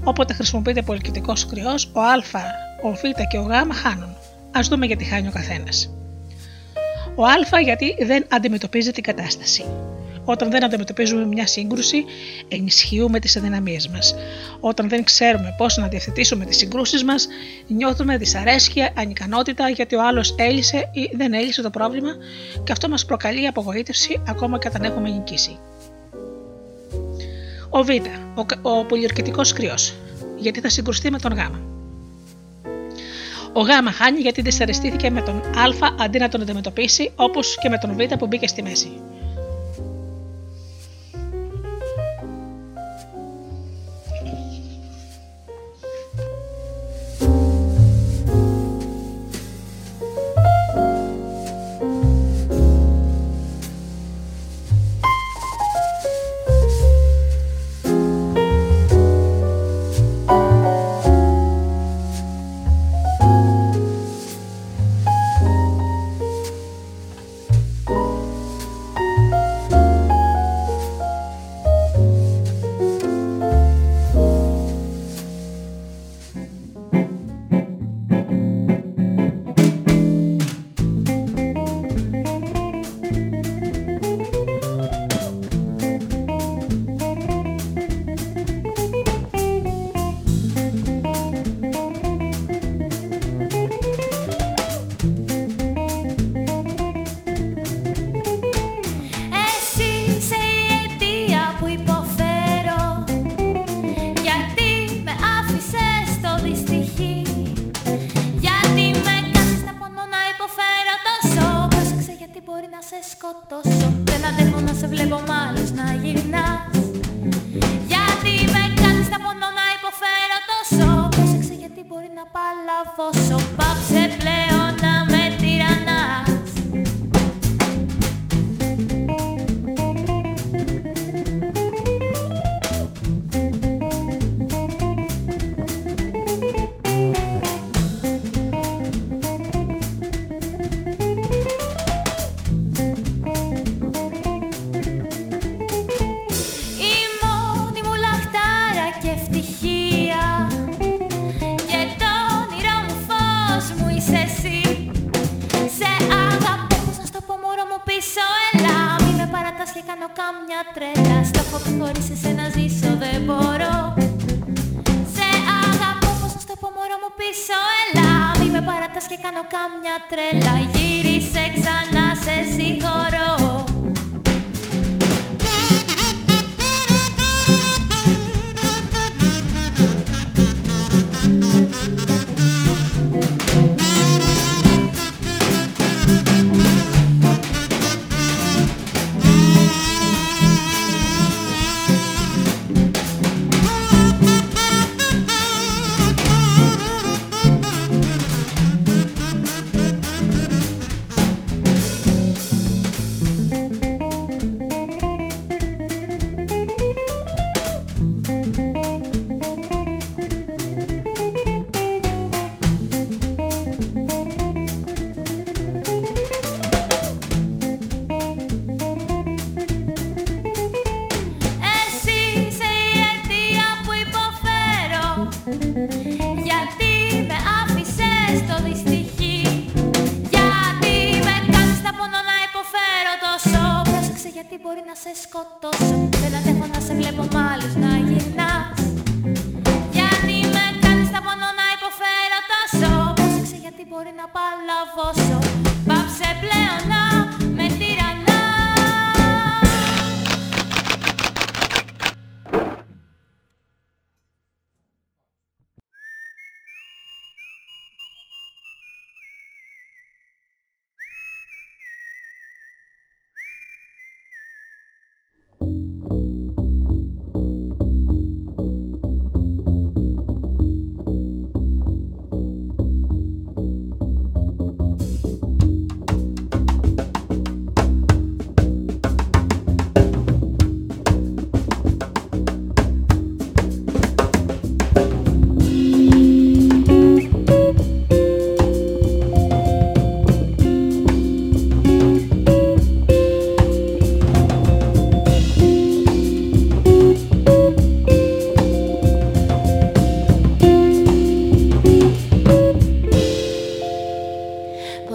Όποτε χρησιμοποιείται πολιτικό κρυός, ο Α, ο Β και ο Γ χάνουν. Α δούμε γιατί χάνει ο καθένας. Ο Α γιατί δεν αντιμετωπίζει την κατάσταση. Όταν δεν αντιμετωπίζουμε μια σύγκρουση, ενισχύουμε τις αδυναμίες μας. Όταν δεν ξέρουμε πώς να διευθετήσουμε τις συγκρούσεις μας, νιώθουμε δυσαρέσκεια, ανικανότητα γιατί ο άλλος έλυσε ή δεν έλυσε το πρόβλημα και αυτό μας προκαλεί απογοήτευση ακόμα και όταν έχουμε νικήσει. Ο Β, ο, ο πολιορκητικός κρυός, γιατί θα συγκρουστεί με τον Γ. Ο Γ χάνει γιατί δυσαρεστήθηκε με τον Α αντί να τον αντιμετωπίσει, όπως και με τον Β που μπήκε στη μέση.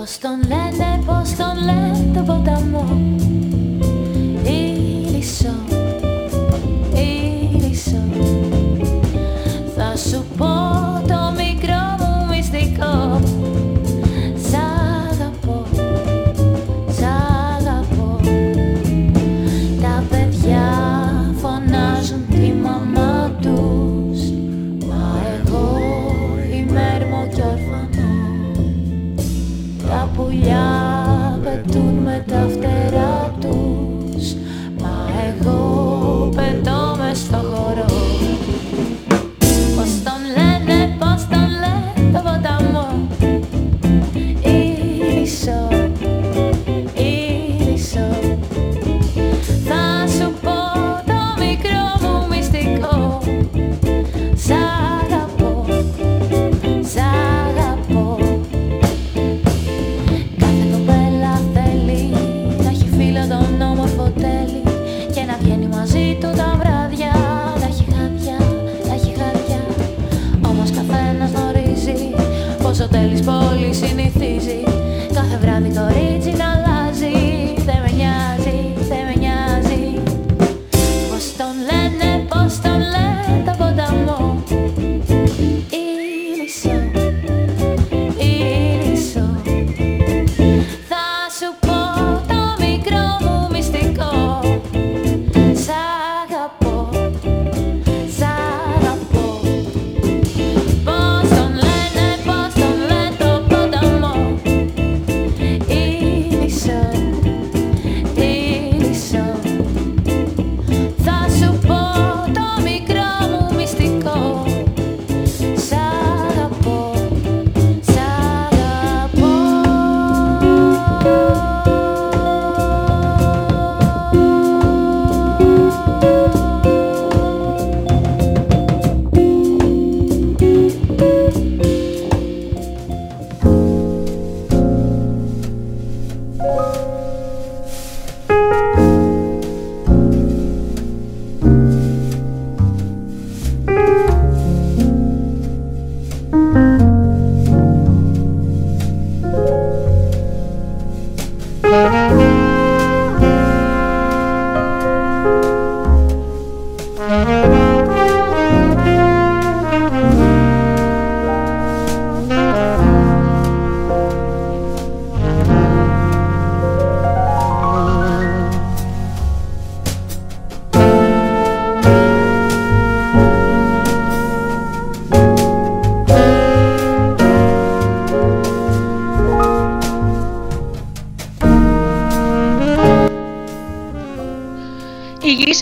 Πώς τον λένε,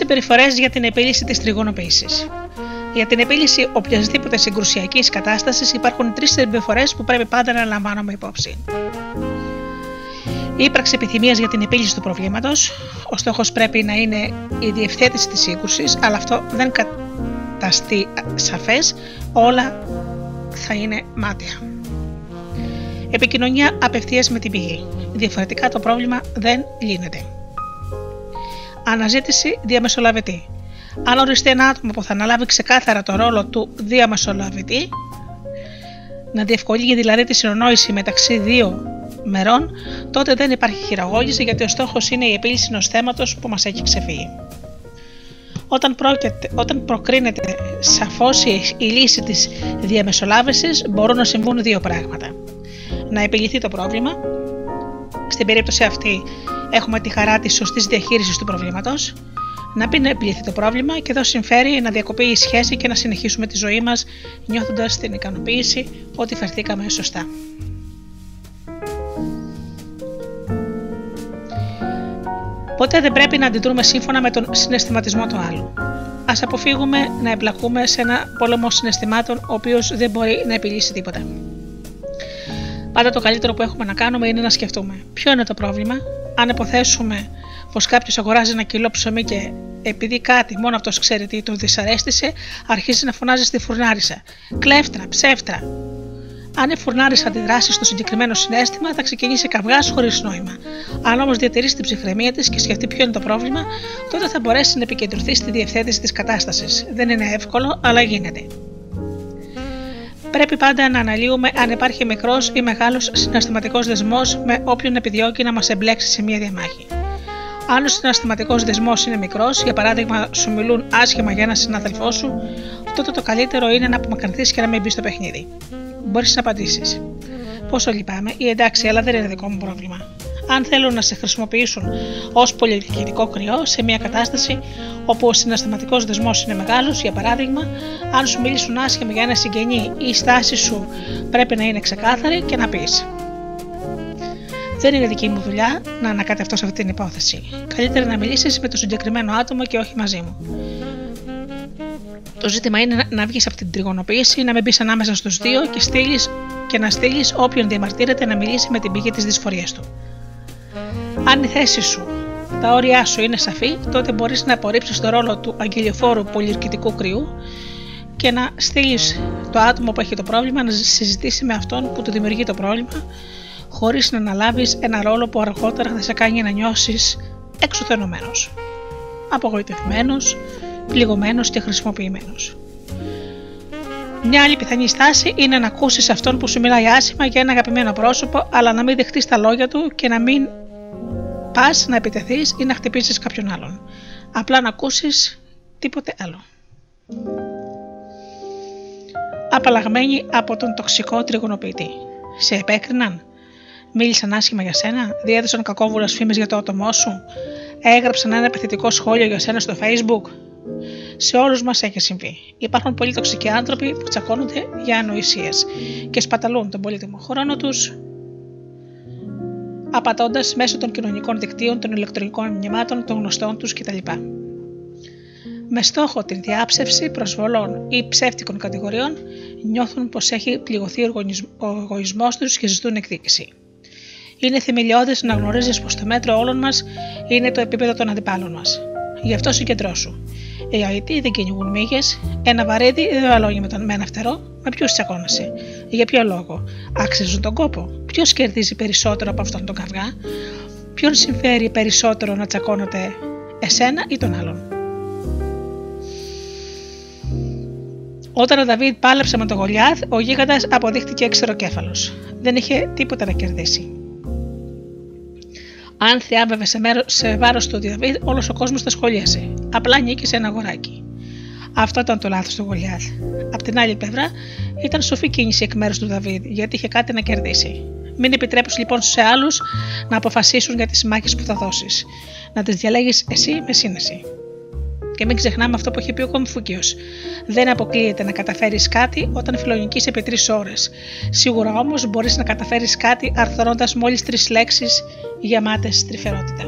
συμπεριφορές για την επίλυση της τριγωνοποίησης. Για την επίλυση οποιασδήποτε συγκρουσιακής κατάστασης υπάρχουν τρεις συμπεριφορές που πρέπει πάντα να λαμβάνουμε υπόψη. Η ύπαρξη επιθυμίας για την επίλυση του προβλήματος. Ο στόχος πρέπει να είναι η διευθέτηση της σύγκρουσης, αλλά αυτό δεν καταστεί σαφές, όλα θα είναι μάτια. Επικοινωνία απευθείας με την πηγή. Διαφορετικά το πρόβλημα δεν λύνεται. Αναζήτηση διαμεσολαβητή. Αν οριστεί ένα άτομο που θα αναλάβει ξεκάθαρα το ρόλο του διαμεσολαβητή, να διευκολύνει δηλαδή τη συνονόηση μεταξύ δύο μερών, τότε δεν υπάρχει χειραγώγηση γιατί ο στόχος είναι η επίλυση ενός θέματος που μας έχει ξεφύγει. Όταν, πρόκειται, όταν προκρίνεται σαφώς η, η λύση της διαμεσολάβησης, μπορούν να συμβούν δύο πράγματα. Να επιληθεί το πρόβλημα, στην περίπτωση αυτή έχουμε τη χαρά της σωστής διαχείρισης του προβλήματος, να πει να επιληθεί το πρόβλημα και εδώ συμφέρει να διακοπεί η σχέση και να συνεχίσουμε τη ζωή μας νιώθοντας την ικανοποίηση ότι φερθήκαμε σωστά. Ποτέ δεν πρέπει να αντιδρούμε σύμφωνα με τον συναισθηματισμό του άλλου. Α αποφύγουμε να εμπλακούμε σε ένα πόλεμο συναισθημάτων, ο οποίος δεν μπορεί να επιλύσει τίποτα. Πάντα το καλύτερο που έχουμε να κάνουμε είναι να σκεφτούμε ποιο είναι το πρόβλημα, αν υποθέσουμε πως κάποιος αγοράζει ένα κιλό ψωμί και επειδή κάτι μόνο αυτός ξέρει τι τον δυσαρέστησε, αρχίζει να φωνάζει στη φουρνάρισα. Κλέφτρα, ψεύτρα, αν η φουρνάρη αντιδράσει στο συγκεκριμένο συνέστημα, θα ξεκινήσει καυγάς χωρίς νόημα. Αν όμως διατηρήσει την ψυχραιμία της και σκεφτεί ποιο είναι το πρόβλημα, τότε θα μπορέσει να επικεντρωθεί στη διευθέτηση της κατάστασης. Δεν είναι εύκολο, αλλά γίνεται. Πρέπει πάντα να αναλύουμε αν υπάρχει μικρός ή μεγάλος συναισθηματικός δεσμός με όποιον επιδιώκει να μας εμπλέξει σε μία διαμάχη. Αν ο συναισθηματικός δεσμός είναι μικρός, για παράδειγμα σου μιλούν άσχημα για έναν συνάδελφό σου, τότε το καλύτερο είναι να απομακρυνθείς και να μην μπεις στο παιχνίδι μπορείς να απαντήσεις. Πόσο λυπάμαι, ή εντάξει, αλλά δεν είναι δικό μου πρόβλημα. Αν θέλουν να σε χρησιμοποιήσουν ως πολιτικό κρυό σε μια κατάσταση όπου ο συναισθηματικός δεσμός είναι μεγάλος, για παράδειγμα, αν σου μιλήσουν άσχημα για ένα συγγενή, η στάση σου πρέπει να είναι ξεκάθαρη και να πεις. Δεν είναι δική μου δουλειά να ανακατευτώ σε αυτή την υπόθεση. Καλύτερα να μιλήσεις με το συγκεκριμένο άτομο και όχι μαζί μου. Το ζήτημα είναι να βγεις από την τριγωνοποίηση, να μην μπεις ανάμεσα στους δύο και, στείλεις, και να στείλεις όποιον διαμαρτύρεται να μιλήσει με την πηγή της δυσφορίας του. Αν η θέση σου, τα όρια σου είναι σαφή, τότε μπορείς να απορρίψεις το ρόλο του αγγελιοφόρου πολυερκητικού κρυού και να στείλεις το άτομο που έχει το πρόβλημα να συζητήσει με αυτόν που του δημιουργεί το πρόβλημα, χωρίς να αναλάβεις ένα ρόλο που αργότερα θα σε κάνει να νιώσεις εξουθενωμένος, απογοητευμένος, πληγωμένος και χρησιμοποιημένος. Μια άλλη πιθανή στάση είναι να ακούσεις αυτόν που σου μιλάει άσχημα για ένα αγαπημένο πρόσωπο, αλλά να μην δεχτείς τα λόγια του και να μην πας να επιτεθείς ή να χτυπήσεις κάποιον άλλον. Απλά να ακούσεις τίποτε άλλο. Απαλλαγμένοι από τον τοξικό τριγωνοποιητή. Σε επέκριναν, μίλησαν άσχημα για σένα, διέδωσαν κακόβουλες φήμες για το άτομό σου, έγραψαν ένα επιθετικό σχόλιο για σένα στο Facebook, σε όλους μας έχει συμβεί. Υπάρχουν πολύ τοξικοί άνθρωποι που τσακώνονται για ανοησίες και σπαταλούν τον πολύτιμο χρόνο τους απατώντας μέσω των κοινωνικών δικτύων, των ηλεκτρονικών μηνυμάτων, των γνωστών τους κτλ. Με στόχο την διάψευση προσβολών ή ψεύτικων κατηγοριών, νιώθουν πως έχει πληγωθεί ο εγωισμός τους και ζητούν εκδίκηση. Είναι θεμελιώδες να γνωρίζεις πως το μέτρο όλων μας είναι το επίπεδο των αντιπάλων μας. Γι' αυτό συγκεντρώσου. Οι αιτοί δεν κυνηγούν μύγες, ένα βαρύδι δεν βαλώνει με, τον, με ένα φτερό, με ποιους τσακώνεσαι; Για ποιο λόγο, άξιζουν τον κόπο. Ποιος κερδίζει περισσότερο από αυτόν τον καυγά, ποιον συμφέρει περισσότερο να τσακώνεται εσένα ή τον άλλον; Όταν ο Δαβίδ πάλεψε με τον Γολιάθ, ο γίγαντας αποδείχτηκε έξεροκέφαλο. Δεν είχε τίποτα να κερδίσει. Αν θριάμβευε σε, μέρο, σε βάρος του Δαβίδ, όλος ο κόσμος τα σχολίασε. Απλά νίκησε ένα αγοράκι. Αυτό ήταν το λάθος του Γολιάθ. Απ' την άλλη πλευρά, ήταν σοφή κίνηση εκ μέρους του Δαβίδ, γιατί είχε κάτι να κερδίσει. Μην επιτρέψεις λοιπόν σε άλλους να αποφασίσουν για τις μάχες που θα δώσεις. Να τις διαλέγεις εσύ με σύνεση. Και μην ξεχνάμε αυτό που έχει πει ο Κομφούκιος. Δεν αποκλείεται να καταφέρεις κάτι όταν φιλονική επί τρεις ώρες. Σίγουρα όμως μπορείς να καταφέρεις κάτι αρθρώντα μόλις τρεις λέξεις γεμάτες τρυφερότητα.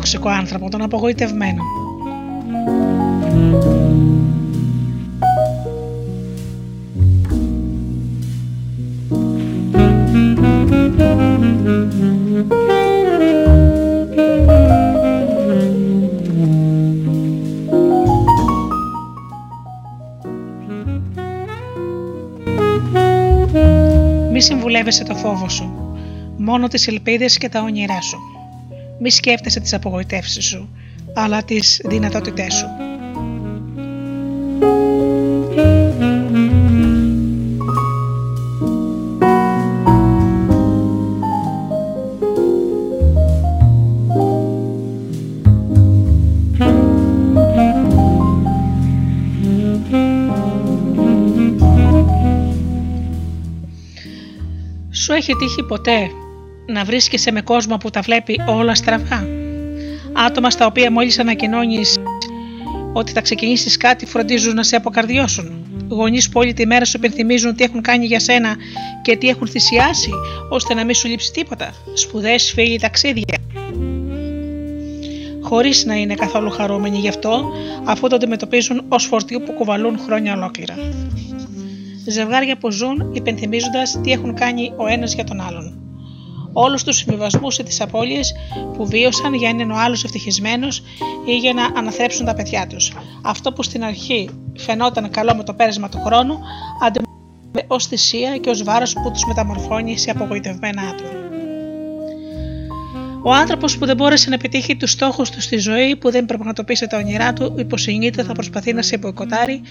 Τοξικό άνθρωπο, τον απογοητευμένο. Μη συμβουλεύεσαι το φόβο σου, μόνο τις ελπίδες και τα όνειρά σου. Μη σκέφτεσαι τις απογοητεύσεις σου, αλλά τις δυνατότητές σου. Σου έχει τύχει ποτέ να βρίσκεσαι με κόσμο που τα βλέπει όλα στραβά. Άτομα στα οποία μόλις ανακοινώνεις ότι θα ξεκινήσεις κάτι φροντίζουν να σε αποκαρδιώσουν. Γονείς που όλη τη μέρα σου υπενθυμίζουν τι έχουν κάνει για σένα και τι έχουν θυσιάσει ώστε να μην σου λείψει τίποτα. Σπουδές, φίλοι, ταξίδια. Χωρίς να είναι καθόλου χαρούμενοι γι' αυτό, αφού το αντιμετωπίζουν ως φορτίο που κουβαλούν χρόνια ολόκληρα. Ζευγάρια που ζουν υπενθυμίζοντας τι έχουν κάνει ο ένας για τον άλλον. Όλους τους συμβιβασμούς ή τις απώλειες που βίωσαν για να είναι ο άλλος ευτυχισμένος ή για να αναθρέψουν τα παιδιά τους. Αυτό που στην αρχή φαινόταν καλό με το πέρασμα του χρόνου, αντιμετωπίζεται ως θυσία και ως βάρος που τους μεταμορφώνει σε απογοητευμένα άτομα. Ο άνθρωπος που δεν μπόρεσε να επιτύχει τους στόχους του στη ζωή, που δεν πραγματοποίησε τα όνειρά του, υποσυνείδητα θα προσπαθεί να σε υποϊκοτάρει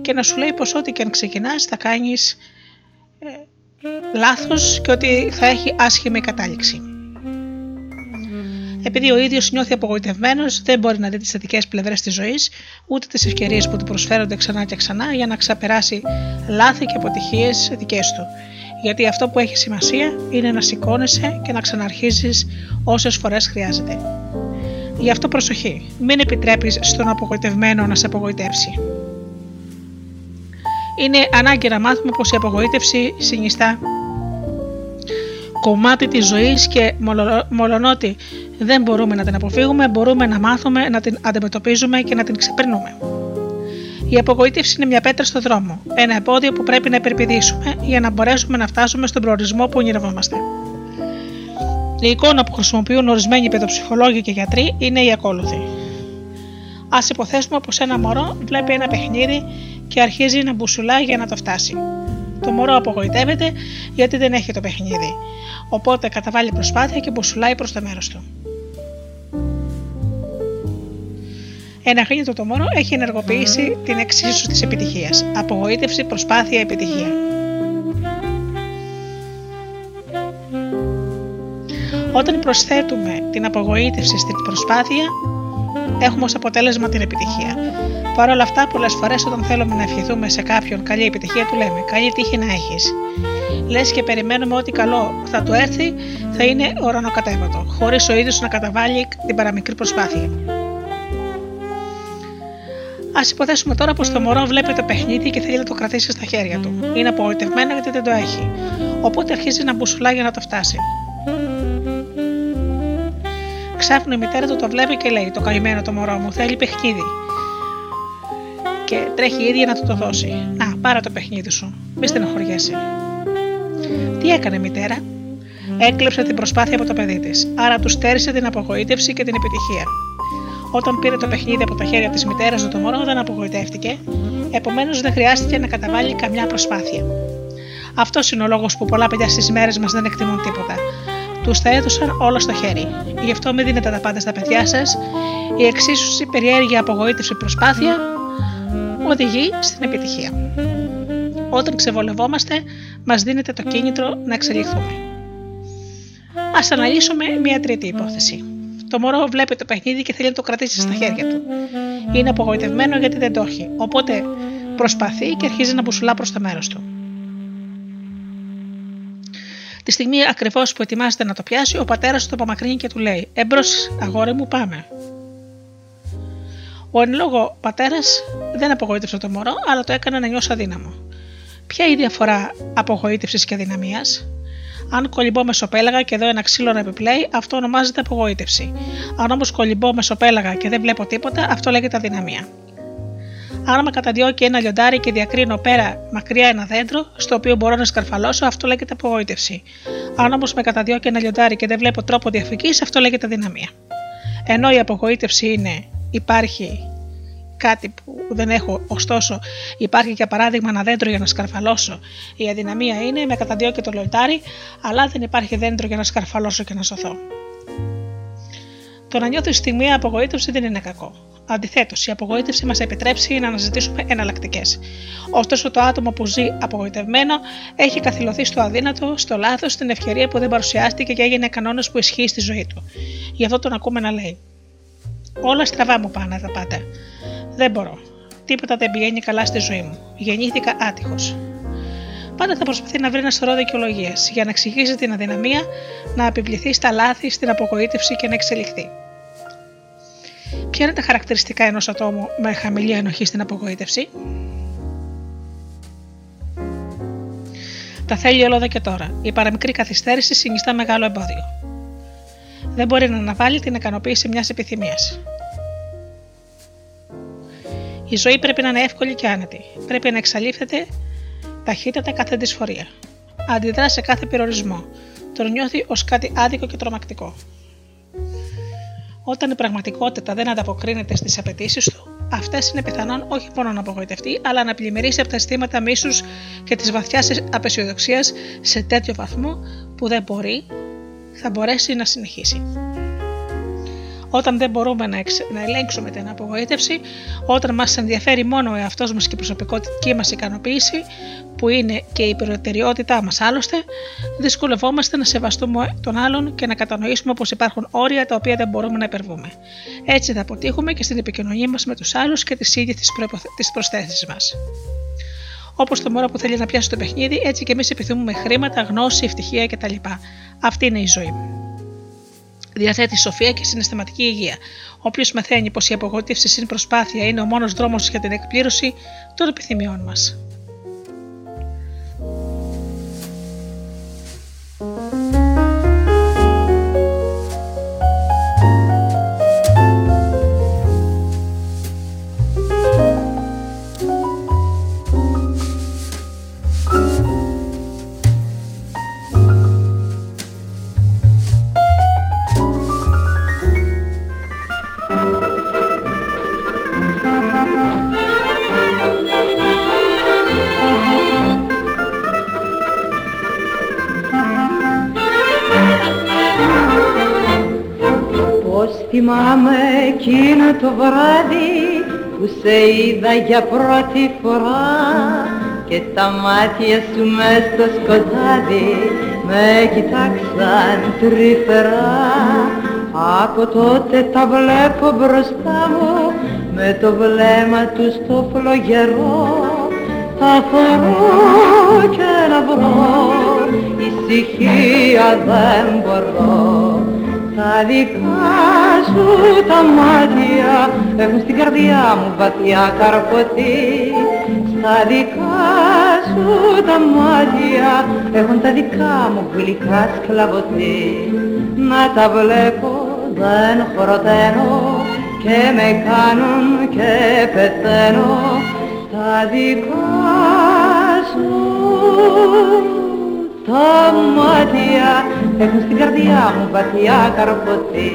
και να σου λέει πως ό,τι και αν ξεκινάς θα κάνεις ε, λάθος και ότι θα έχει άσχημη κατάληξη. Επειδή ο ίδιος νιώθει απογοητευμένος, δεν μπορεί να δει τις θετικές πλευρές της ζωής, ούτε τις ευκαιρίες που του προσφέρονται ξανά και ξανά για να ξαπεράσει λάθη και αποτυχίες δικές του. Γιατί αυτό που έχει σημασία είναι να σηκώνεσαι και να ξαναρχίζεις όσες φορές χρειάζεται. Γι' αυτό προσοχή. Μην επιτρέπεις στον απογοητευμένο να σε απογοητεύσει. Είναι ανάγκη να μάθουμε πως η απογοήτευση συνιστά κομμάτι της ζωής και μολονότι δεν μπορούμε να την αποφύγουμε, μπορούμε να μάθουμε να την αντιμετωπίζουμε και να την ξεπερνούμε. Η απογοήτευση είναι μια πέτρα στο δρόμο, ένα εμπόδιο που πρέπει να υπερπηδήσουμε για να μπορέσουμε να φτάσουμε στον προορισμό που ονειρευόμαστε. Η εικόνα που χρησιμοποιούν ορισμένοι παιδοψυχολόγοι και γιατροί είναι η ακόλουθη. Α υποθέσουμε πως ένα μωρό βλέπει ένα παιχνίδι και αρχίζει να μπουσουλάει για να το φτάσει. Το μωρό απογοητεύεται γιατί δεν έχει το παιχνίδι. Οπότε καταβάλει προσπάθεια και μπουσουλάει προς το μέρος του. Ένα γρήγορο το μωρό έχει ενεργοποιήσει την εξίσου της επιτυχίας. Απογοήτευση, προσπάθεια, επιτυχία. Όταν προσθέτουμε την απογοήτευση στην προσπάθεια, έχουμε ως αποτέλεσμα την επιτυχία. Παρ' όλα αυτά, πολλές φορές όταν θέλουμε να ευχηθούμε σε κάποιον καλή επιτυχία, του λέμε Καλή τύχη να έχεις. Λες και περιμένουμε ότι καλό θα του έρθει, θα είναι ορανοκατέβατο, χωρίς ο ίδιος να καταβάλει την παραμικρή προσπάθεια. Α υποθέσουμε τώρα πως το μωρό βλέπει το παιχνίδι και θέλει να το κρατήσει στα χέρια του. Είναι απογοητευμένο γιατί δεν το έχει. Οπότε αρχίζει να μπουσουλά για να το φτάσει. Ξάφνου η μητέρα του το βλέπει και λέει: Το καημένο το μωρό μου θέλει παιχνίδι και τρέχει η ίδια να του το δώσει. Να, πάρε το παιχνίδι σου. Μη στενοχωριέσαι. Τι έκανε η μητέρα, έκλεψε την προσπάθεια από το παιδί της, άρα του στέρισε την απογοήτευση και την επιτυχία. Όταν πήρε το παιχνίδι από τα χέρια της μητέρας του, το μωρό δεν απογοητεύτηκε, επομένως δεν χρειάστηκε να καταβάλει καμιά προσπάθεια. Αυτός είναι ο λόγος που πολλά παιδιά στις μέρες μας δεν εκτιμούν τίποτα. Τους τα έδωσαν όλα στο χέρι. Γι' αυτό μην δίνετε τα πάντα στα παιδιά σας. Η εξίσωση, περιέργεια, απογοήτευση, προσπάθεια οδηγεί στην επιτυχία. Όταν ξεβολευόμαστε, μας δίνεται το κίνητρο να εξελιχθούμε. Ας αναλύσουμε μια τρίτη υπόθεση. Το μωρό βλέπει το παιχνίδι και θέλει να το κρατήσει στα χέρια του. Είναι απογοητευμένο γιατί δεν το έχει, οπότε προσπαθεί και αρχίζει να μπουσουλά προς το μέρος του. Τη στιγμή ακριβώς που ετοιμάζεται να το πιάσει, ο πατέρας του το απομακρύνει και του λέει: Έμπρο, αγόρι μου, πάμε. Ο εν λόγω πατέρας δεν απογοήτευσε το μωρό, αλλά το έκανε να νιώσει αδύναμο. Ποια είναι η διαφορά απογοήτευσης και αδυναμίας, Αν κολυμπώ μεσοπέλαγα και δω ένα ξύλο να επιπλέει, αυτό ονομάζεται απογοήτευση. Αν όμως κολυμπώ μεσοπέλαγα και δεν βλέπω τίποτα, αυτό λέγεται αδυναμία. Αν με καταδιώκει ένα λιοντάρι και διακρίνω πέρα μακριά ένα δέντρο, στο οποίο μπορώ να σκαρφαλώσω, αυτό λέγεται απογοήτευση. Αν όμως με καταδιώκει ένα λιοντάρι και δεν βλέπω τρόπο διαφυγής, αυτό λέγεται αδυναμία. Ενώ η απογοήτευση είναι υπάρχει κάτι που δεν έχω, ωστόσο υπάρχει για παράδειγμα ένα δέντρο για να σκαρφαλώσω. Η αδυναμία είναι με καταδιώκει το λιοντάρι, αλλά δεν υπάρχει δέντρο για να σκαρφαλώσω και να σωθώ. Το να νιώθει στιγμή απογοήτευση δεν είναι κακό. Αντιθέτως, η απογοήτευση μας επιτρέψει να αναζητήσουμε εναλλακτικές. Ωστόσο, το άτομο που ζει απογοητευμένο έχει καθυλωθεί στο αδύνατο, στο λάθος, στην ευκαιρία που δεν παρουσιάστηκε και έγινε κανόνας που ισχύει στη ζωή του. Γι' αυτό τον ακούμε να λέει: Όλα στραβά μου πάνε τα πάντα. Δεν μπορώ. Τίποτα δεν πηγαίνει καλά στη ζωή μου. Γεννήθηκα άτυχος. Πάντα θα προσπαθεί να βρει ένα σωρό δικαιολογίες για να εξηγήσει την αδυναμία, να επιβληθεί στα λάθη, στην απογοήτευση και να εξελιχθεί. Ποια είναι τα χαρακτηριστικά ενός ατόμου με χαμηλή ανοχή στην απογοήτευση, Τα θέλει όλο εδώ και τώρα. Η παραμικρή καθυστέρηση συνιστά μεγάλο εμπόδιο. Δεν μπορεί να αναβάλει την ικανοποίηση μιας επιθυμίας. Η ζωή πρέπει να είναι εύκολη και άνετη. Πρέπει να εξαλείφεται ταχύτατα κάθε δυσφορία. Αντιδρά σε κάθε περιορισμό. Τον νιώθει ως κάτι άδικο και τρομακτικό. Όταν η πραγματικότητα δεν ανταποκρίνεται στις απαιτήσεις του, αυτές είναι πιθανόν όχι μόνο να απογοητευτεί, αλλά να πλημμυρίσει από τα αισθήματα μίσους και της βαθιάς απεσιοδοξίας σε τέτοιο βαθμό που δεν μπορεί, θα μπορέσει να συνεχίσει όταν δεν μπορούμε να, εξ, να ελέγξουμε την απογοήτευση, όταν μας ενδιαφέρει μόνο ο εαυτός μας και η προσωπική μας ικανοποίηση, που είναι και η προτεραιότητά μας άλλωστε, δυσκολευόμαστε να σεβαστούμε τον άλλον και να κατανοήσουμε πως υπάρχουν όρια τα οποία δεν μπορούμε να υπερβούμε. Έτσι θα αποτύχουμε και στην επικοινωνία μας με τους άλλους και τις ίδιες τις προσθέσεις μας. Όπως το μωρό που θέλεις να πιάσεις το παιχνίδι, έτσι και εμείς επιθυμούμε χρήματα, γνώση, ευτυχία κτλ. Αυτή είναι η ζωή διαθέτει σοφία και συναισθηματική υγεία. Όποιος μαθαίνει πως η απογοήτευση συν προσπάθεια είναι ο μόνος δρόμος για την εκπλήρωση των επιθυμιών μας. Θυμάμαι εκείνο το βράδυ που σε είδα για πρώτη φορά και τα μάτια σου μες στο σκοτάδι με κοιτάξαν τρυφερά. Από τότε τα βλέπω μπροστά μου με το βλέμμα τους στο φλογερό. Θα φορώ και να βρω ησυχία δεν μπορώ τα δικά σου τα μάτια έχουν στην καρδιά μου βαθιά καρποθεί Στα δικά σου τα μάτια έχουν τα δικά μου γλυκά σκλαβωθεί. Να τα βλέπω δεν χοροταίνω και με κάνουν και πεθαίνω. Στα δικά σου τα μάτια έχουν στην καρδιά μου βαθιά καρποθεί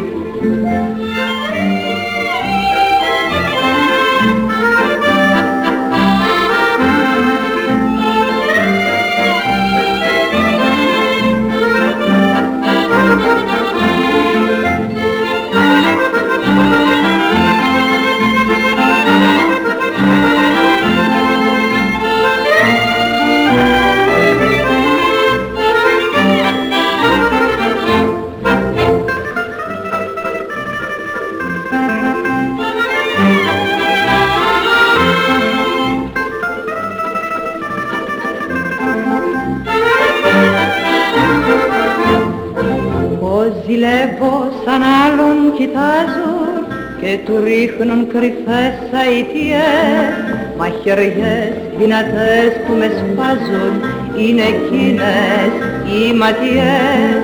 ζηλεύω σαν άλλον κοιτάζουν και του ρίχνουν κρυφές αητιές μαχαιριές δυνατές που με σπάζουν είναι εκείνες οι ματιές.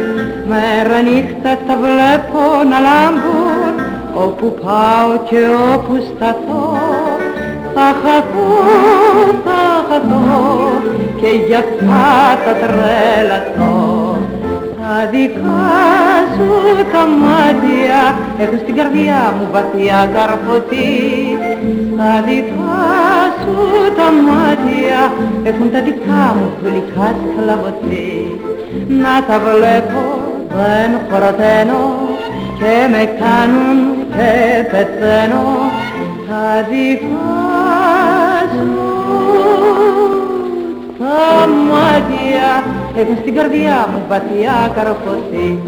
Μέρα νύχτα τα βλέπω να λάμπουν όπου πάω και όπου σταθώ. Θα χαθώ, θα χαθώ και για αυτά τα τρέλαθώ τα δικά σου τα μάτια έχουν στην καρδιά μου βαθιά καρφωτή. Τα δικά σου τα μάτια έχουν τα δικά μου γλυκά σκλαβωτή. Να τα βλέπω δεν χωροτένω και με κάνουν και πεθαίνω. Τα δικά σου τα μάτια έχουν στην καρδιά μου βαθιά καρφωτή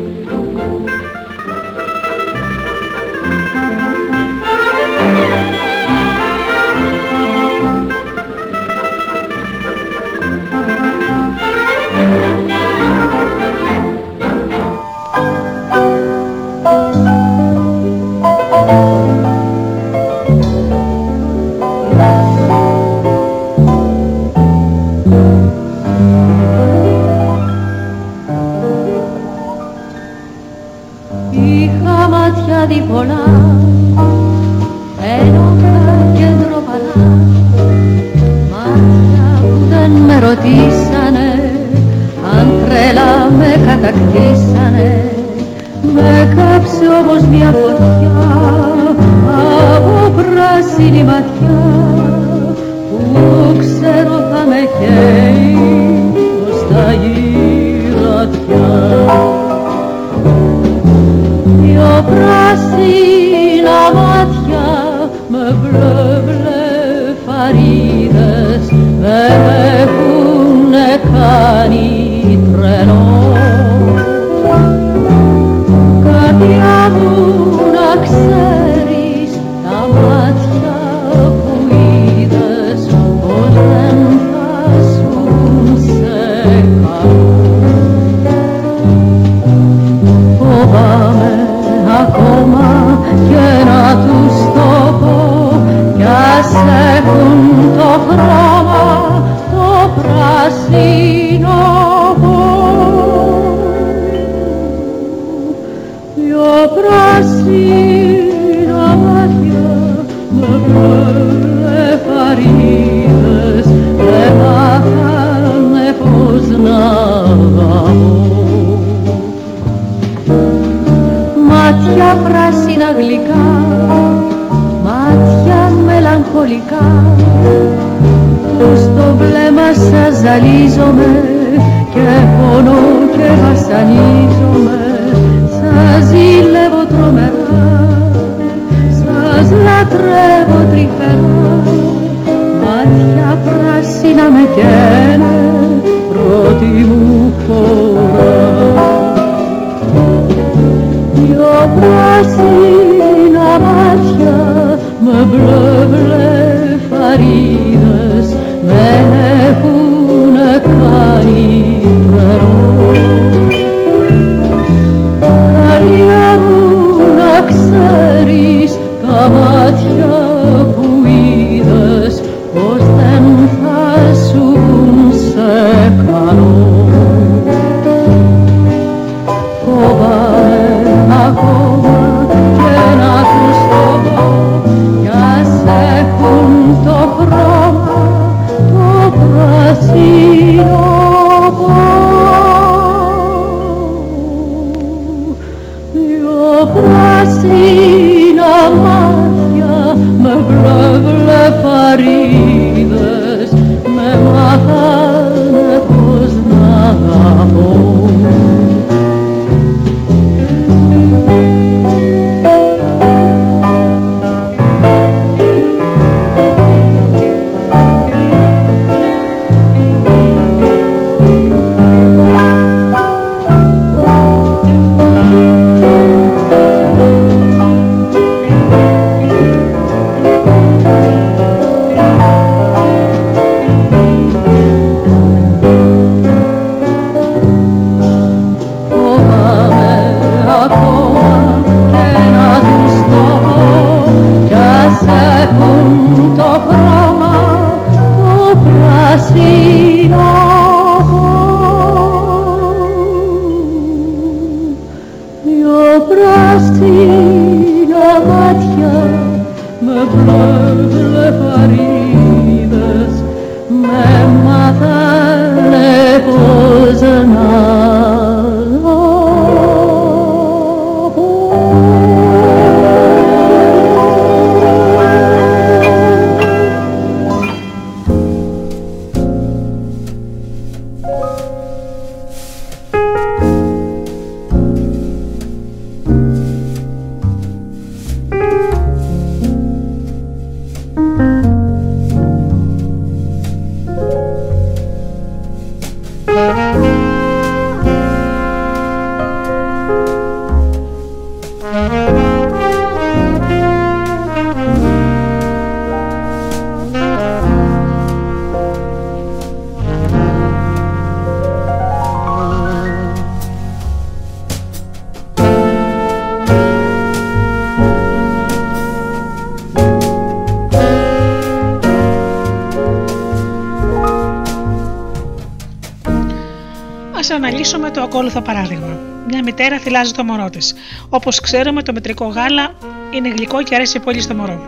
ακόλουθο παράδειγμα. Μια μητέρα θυλάζει το μωρό της. Όπως ξέρουμε, το μετρικό γάλα είναι γλυκό και αρέσει πολύ στο μωρό.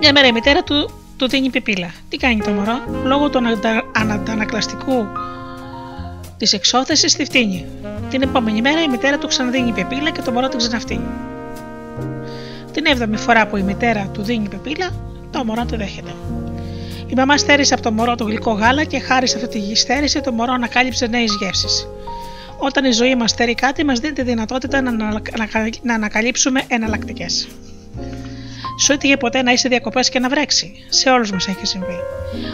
Μια μέρα η μητέρα του, του δίνει πιπίλα. Τι κάνει το μωρό, λόγω του ανατανακλαστικού της εξώθεση τη φτύνει. Την επόμενη μέρα η μητέρα του ξαναδίνει πιπίλα και το μωρό την ξαναφτύνει. Την έβδομη φορά που η μητέρα του δίνει πιπίλα, το μωρό το δέχεται. Η μαμά στέρισε από το μωρό το γλυκό γάλα και χάρη σε αυτή τη στέρηση το μωρό ανακάλυψε νέες γεύσεις. Όταν η ζωή μας στέρει κάτι, μας δίνει τη δυνατότητα να, να ανακαλύψουμε εναλλακτικές. Σου έτυχε ποτέ να είσαι διακοπές και να βρέξει; Σε όλους μας έχει συμβεί.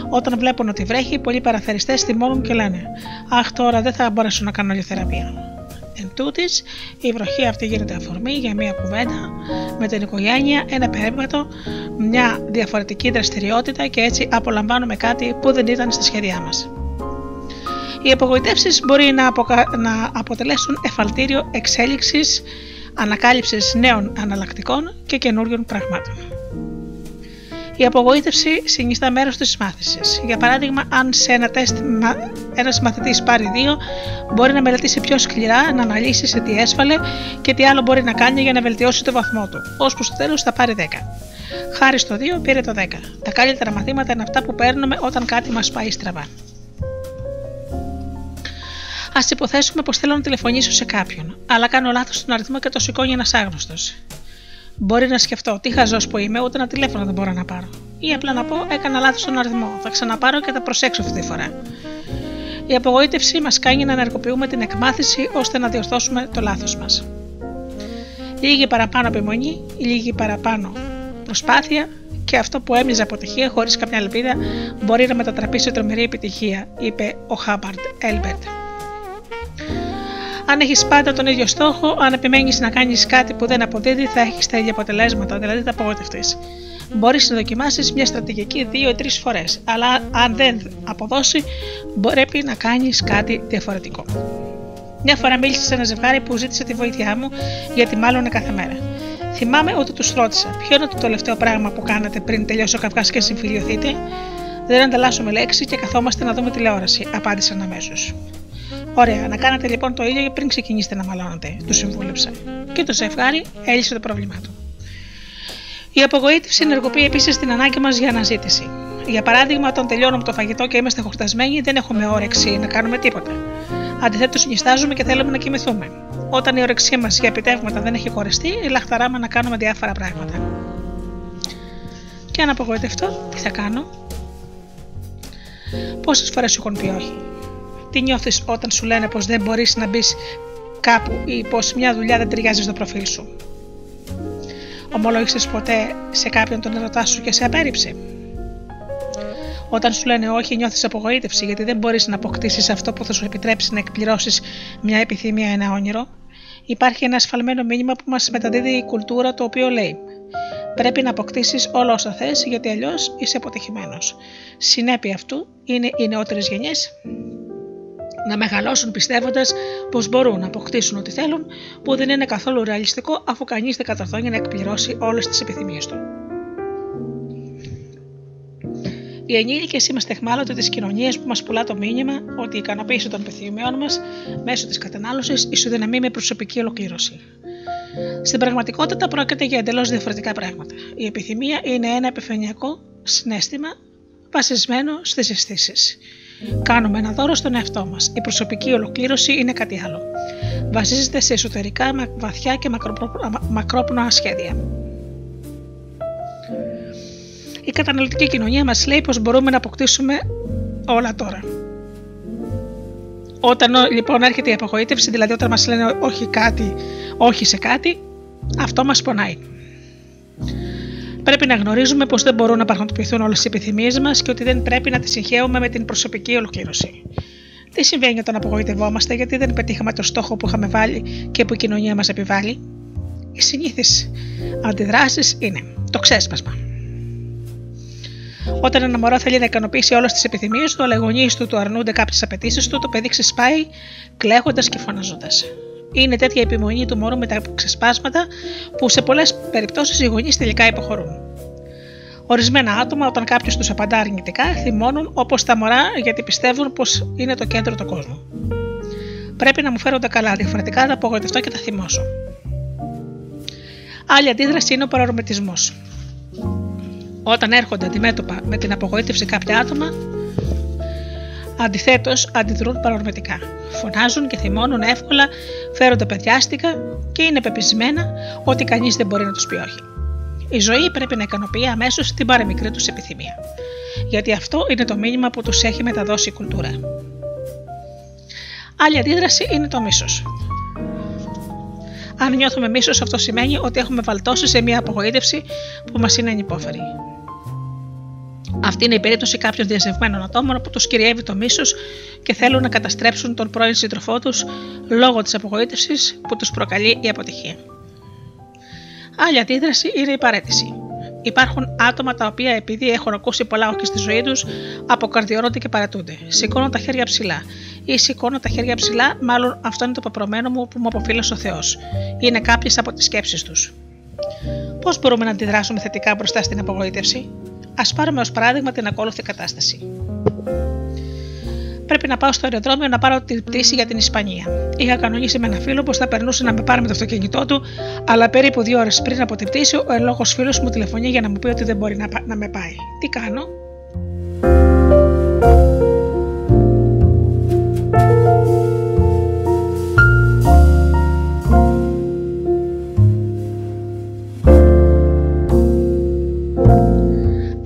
Όταν βλέπουν ότι βρέχει, πολλοί παραθεριστές θυμώνουν και λένε Αχ, τώρα δεν θα μπορέσω να κάνω θεραπεία. Εν τούτης, η βροχή αυτή γίνεται αφορμή για μια κουβέντα με την οικογένεια, ένα περίπατο, μια διαφορετική δραστηριότητα και έτσι απολαμβάνουμε κάτι που δεν ήταν στα σχέδιά μας. Οι απογοητεύσεις μπορεί να, να αποτελέσουν εφαλτήριο εξέλιξης, ανακάλυψης νέων αναλλακτικών και καινούριων πραγμάτων. Η απογοήτευση συνιστά μέρος της μάθησης. Για παράδειγμα, αν σε ένα τεστ ένας μαθητής πάρει δύο, μπορεί να μελετήσει πιο σκληρά, να αναλύσει σε τι έσφαλε και τι άλλο μπορεί να κάνει για να βελτιώσει το βαθμό του, ώσπου στο τέλος θα πάρει 10. Χάρη στο 2 πήρε το 10. Τα καλύτερα μαθήματα είναι αυτά που παίρνουμε όταν κάτι μας πάει στραβά. Α υποθέσουμε πως θέλω να τηλεφωνήσω σε κάποιον, αλλά κάνω λάθος στον αριθμό και το σηκώνει ένας άγνωστος. Μπορεί να σκεφτώ τι χαζός που είμαι, ούτε ένα τηλέφωνο δεν μπορώ να πάρω. Ή απλά να πω έκανα λάθος στον αριθμό, θα ξαναπάρω και θα προσέξω αυτή τη φορά. Η απογοήτευση μας κάνει να ενεργοποιούμε την εκμάθηση ώστε να διορθώσουμε το λάθος μας. Λίγη παραπάνω επιμονή, λίγη παραπάνω προσπάθεια και αυτό που έμειζε αποτυχία χωρίς καμιά ελπίδα μπορεί να μετατραπεί σε τρομερή επιτυχία, είπε ο Χάμπαρντ Έλμπερτ. Αν έχεις πάντα τον ίδιο στόχο, αν επιμένεις να κάνεις κάτι που δεν αποδίδει, θα έχεις τα ίδια αποτελέσματα, δηλαδή θα απογοητευτείς. Μπορείς να δοκιμάσεις μια στρατηγική δύο ή τρει φορές, αλλά αν δεν αποδώσει, πρέπει να κάνεις κάτι διαφορετικό. Μια φορά μίλησα σε ένα ζευγάρι που ζήτησε τη βοήθειά μου γιατί μάλλον κάθε μέρα. Θυμάμαι ότι τους ρώτησα: Ποιο είναι το τελευταίο πράγμα που κάνατε πριν τελειώσει ο καυγάς και συμφιλειωθείτε; Δεν ανταλλάσσουμε λέξη και καθόμαστε να δούμε τηλεόραση, απάντησαν αμέσως. Ωραία, να κάνετε λοιπόν το ίδιο πριν ξεκινήσετε να μαλώνετε, τους συμβούλεψα. Και το ζευγάρι έλυσε το πρόβλημά του. Η απογοήτευση ενεργοποιεί επίσης την ανάγκη μας για αναζήτηση. Για παράδειγμα, όταν τελειώνουμε το φαγητό και είμαστε χορτασμένοι, δεν έχουμε όρεξη να κάνουμε τίποτα. Αντιθέτως, νιστάζουμε και θέλουμε να κοιμηθούμε. Όταν η όρεξή μας για επιτεύγματα δεν έχει χωριστεί, λαχταράμε να κάνουμε διάφορα πράγματα. Και αν απογοητευτώ, τι θα κάνω; Πόσες φορές σου έχουν πει όχι; Τι νιώθεις όταν σου λένε πως δεν μπορείς να μπεις κάπου ή πως μια δουλειά δεν ταιριάζει στο προφίλ σου; Ομολόγησες ποτέ σε κάποιον τον ερωτά σου και σε απέρριψε; Όταν σου λένε όχι, νιώθεις απογοήτευση γιατί δεν μπορείς να αποκτήσεις αυτό που θα σου επιτρέψει να εκπληρώσεις μια επιθυμία, ένα όνειρο; Υπάρχει ένα ασφαλμένο μήνυμα που μας μεταδίδει η κουλτούρα το οποίο λέει Πρέπει να αποκτήσεις όλα όσα θες γιατί αλλιώς είσαι αποτυχημένος. Συνέπεια αυτού είναι οι νεότερες γενιές να μεγαλώσουν πιστεύοντας πως μπορούν να αποκτήσουν ό,τι θέλουν, που δεν είναι καθόλου ρεαλιστικό αφού κανείς δεν καταρθώνει να εκπληρώσει όλες τις επιθυμίες του. Οι ενήλικες είμαστε εχμάλωτοι της κοινωνίας που μας πουλά το μήνυμα ότι η ικανοποίηση των επιθυμιών μας μέσω της κατανάλωσης ισοδυναμεί με προσωπική ολοκλήρωση. Στην πραγματικότητα πρόκειται για εντελώς διαφορετικά πράγματα. Η επιθυμία είναι ένα επιφανειακό συνέστημα βασισμένο στις αισθήσεις. Κάνουμε ένα δώρο στον εαυτό μας. Η προσωπική ολοκλήρωση είναι κάτι άλλο. Βασίζεται σε εσωτερικά, βαθιά και μακρόπνοα σχέδια. Η καταναλωτική κοινωνία μας λέει πως μπορούμε να αποκτήσουμε όλα τώρα. Όταν λοιπόν έρχεται η απογοήτευση, δηλαδή όταν μας λένε όχι κάτι, όχι σε κάτι, αυτό μας πονάει. Πρέπει να γνωρίζουμε πως δεν μπορούν να πραγματοποιηθούν όλες οι επιθυμίες μας και ότι δεν πρέπει να τις συγχαίουμε με την προσωπική ολοκλήρωση. Τι συμβαίνει όταν απογοητευόμαστε, γιατί δεν πετύχαμε το στόχο που είχαμε βάλει και που η κοινωνία μας επιβάλλει; Οι συνήθεις αντιδράσεις είναι το ξέσπασμα. Όταν ένα μωρό θέλει να ικανοποιήσει όλες τις επιθυμίες του, αλλά οι γονείς του του αρνούνται κάποιες απαιτήσεις του, το παιδί ξεσπάει κλαίγοντας και φωναζόντα. Είναι τέτοια επιμονή του μωρού με τα ξεσπάσματα που σε πολλές περιπτώσεις οι γονείς τελικά υποχωρούν. Ορισμένα άτομα, όταν κάποιος τους απαντά αρνητικά, θυμώνουν όπως τα μωρά γιατί πιστεύουν πως είναι το κέντρο του κόσμου. Πρέπει να μου φέρονται καλά, διαφορετικά θα απογοητευτώ και θα θυμώσω. Άλλη αντίδραση είναι ο παρορμητισμός. Όταν έρχονται αντιμέτωπα με την απογοήτευση κάποια άτομα, αντιθέτως αντιδρούν παρορμητικά. Φωνάζουν και θυμώνουν εύκολα, φέρονται παιδιάστικα και είναι πεπισμένα ότι κανείς δεν μπορεί να τους πει όχι. Η ζωή πρέπει να ικανοποιεί αμέσως την παρεμικρή τους επιθυμία. Γιατί αυτό είναι το μήνυμα που τους έχει μεταδώσει η κουλτούρα. Άλλη αντίδραση είναι το μίσος. Αν νιώθουμε μίσος, αυτό σημαίνει ότι έχουμε βαλτώσει σε μια απογοήτευση που μας είναι ανυπόφερη. Αυτή είναι η περίπτωση κάποιων διαζευμένων ατόμων που τους κυριεύει το μίσος και θέλουν να καταστρέψουν τον πρώην σύντροφό τους λόγω της απογοήτευσης που τους προκαλεί η αποτυχία. Άλλη αντίδραση είναι η παρέτηση. Υπάρχουν άτομα τα οποία επειδή έχουν ακούσει πολλά όχι στη ζωή τους, αποκαρδιώνονται και παρατούνται. Σηκώνουν τα χέρια ψηλά. Ή σηκώνω τα χέρια ψηλά, μάλλον αυτό είναι το παπρωμένο μου που μου αποφύλωσε ο Θεός. Είναι κάποιες από τις σκέψεις τους. Πώς μπορούμε να αντιδράσουμε θετικά μπροστά στην απογοήτευση, Α πάρουμε ως παράδειγμα την ακόλουθη κατάσταση. Πρέπει να πάω στο αεροδρόμιο να πάρω την πτήση για την Ισπανία. Είχα κανονίσει με ένα φίλο πως θα περνούσε να με πάρει με το αυτοκίνητό του, αλλά περίπου δύο ώρες πριν από την πτήση, ο εν λόγω φίλος μου τηλεφωνεί για να μου πει ότι δεν μπορεί να, να με πάει. Τι κάνω,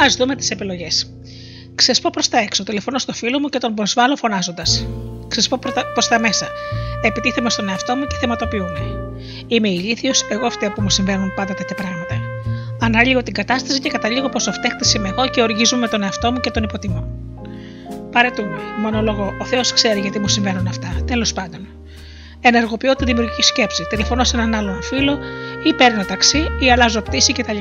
Α δούμε τις επιλογές. Ξεσπώ προς τα έξω, τηλεφωνώ στο φίλο μου και τον προσβάλλω φωνάζοντας. Ξεσπώ προς τα μέσα. Επιτίθεμαι στον εαυτό μου και θεματοποιούμε. Είμαι ηλίθιος, εγώ φταίω που μου συμβαίνουν πάντα τέτοια πράγματα. Αναλύω την κατάσταση και καταλήγω πως ο φταίχτης είμαι εγώ και οργίζομαι τον εαυτό μου και τον υποτιμώ. Παρετούμε. Μονολογώ. Ο Θεός ξέρει γιατί μου συμβαίνουν αυτά. Τέλος πάντων. Ενεργοποιώ τη δημιουργική σκέψη. Τηλεφωνώ σε έναν άλλον φίλο ή παίρνω ταξί ή αλλάζω πτήση κτλ.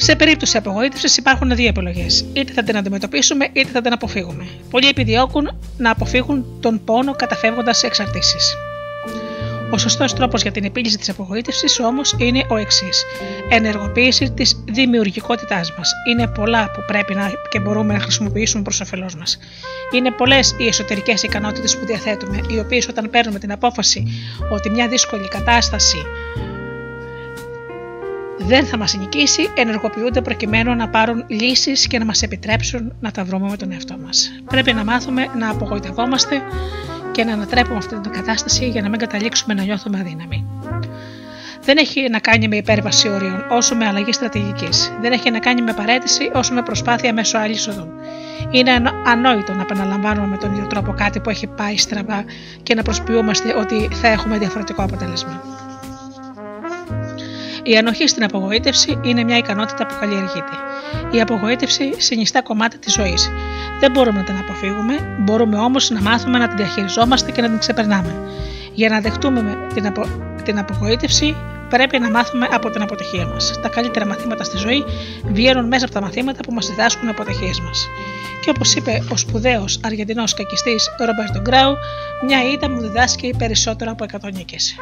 Σε περίπτωση απογοήτευσης υπάρχουν δύο επιλογές. Είτε θα την αντιμετωπίσουμε είτε θα την αποφύγουμε. Πολλοί επιδιώκουν να αποφύγουν τον πόνο καταφεύγοντας σε εξαρτήσεις. Ο σωστός τρόπος για την επίλυση της απογοήτευσης όμως είναι ο εξής. Ενεργοποίηση της δημιουργικότητάς μας. Είναι πολλά που πρέπει να και μπορούμε να χρησιμοποιήσουμε προς όφελός μας. Είναι πολλές οι εσωτερικές ικανότητες που διαθέτουμε, οι οποίες όταν παίρνουμε την απόφαση ότι μια δύσκολη κατάσταση δεν θα μας νικήσει, ενεργοποιούνται προκειμένου να πάρουν λύσεις και να μας επιτρέψουν να τα βρούμε με τον εαυτό μας. Πρέπει να μάθουμε να απογοητευόμαστε και να ανατρέπουμε αυτή την κατάσταση για να μην καταλήξουμε να νιώθουμε αδύναμοι. Δεν έχει να κάνει με υπέρβαση όριων, όσο με αλλαγή στρατηγικής. Δεν έχει να κάνει με παρέτηση, όσο με προσπάθεια μέσω άλλης οδού. Είναι ανόητο να επαναλαμβάνουμε με τον ίδιο τρόπο κάτι που έχει πάει στραβά και να προσποιούμαστε ότι θα έχουμε διαφορετικό αποτέλεσμα. Η ανοχή στην απογοήτευση είναι μια ικανότητα που καλλιεργείται. Η απογοήτευση συνιστά κομμάτι της ζωής. Δεν μπορούμε να την αποφύγουμε, μπορούμε όμως να μάθουμε να την διαχειριζόμαστε και να την ξεπερνάμε. Για να δεχτούμε την, απο... την απογοήτευση, πρέπει να μάθουμε από την αποτυχία μας. Τα καλύτερα μαθήματα στη ζωή βγαίνουν μέσα από τα μαθήματα που μας διδάσκουν οι αποτυχίες μας. Και όπως είπε ο σπουδαίος Αργεντινός κακιστής Ρομπέρτο Γκράου, μια ήττα μου διδάσκει περισσότερο από 100 νίκες.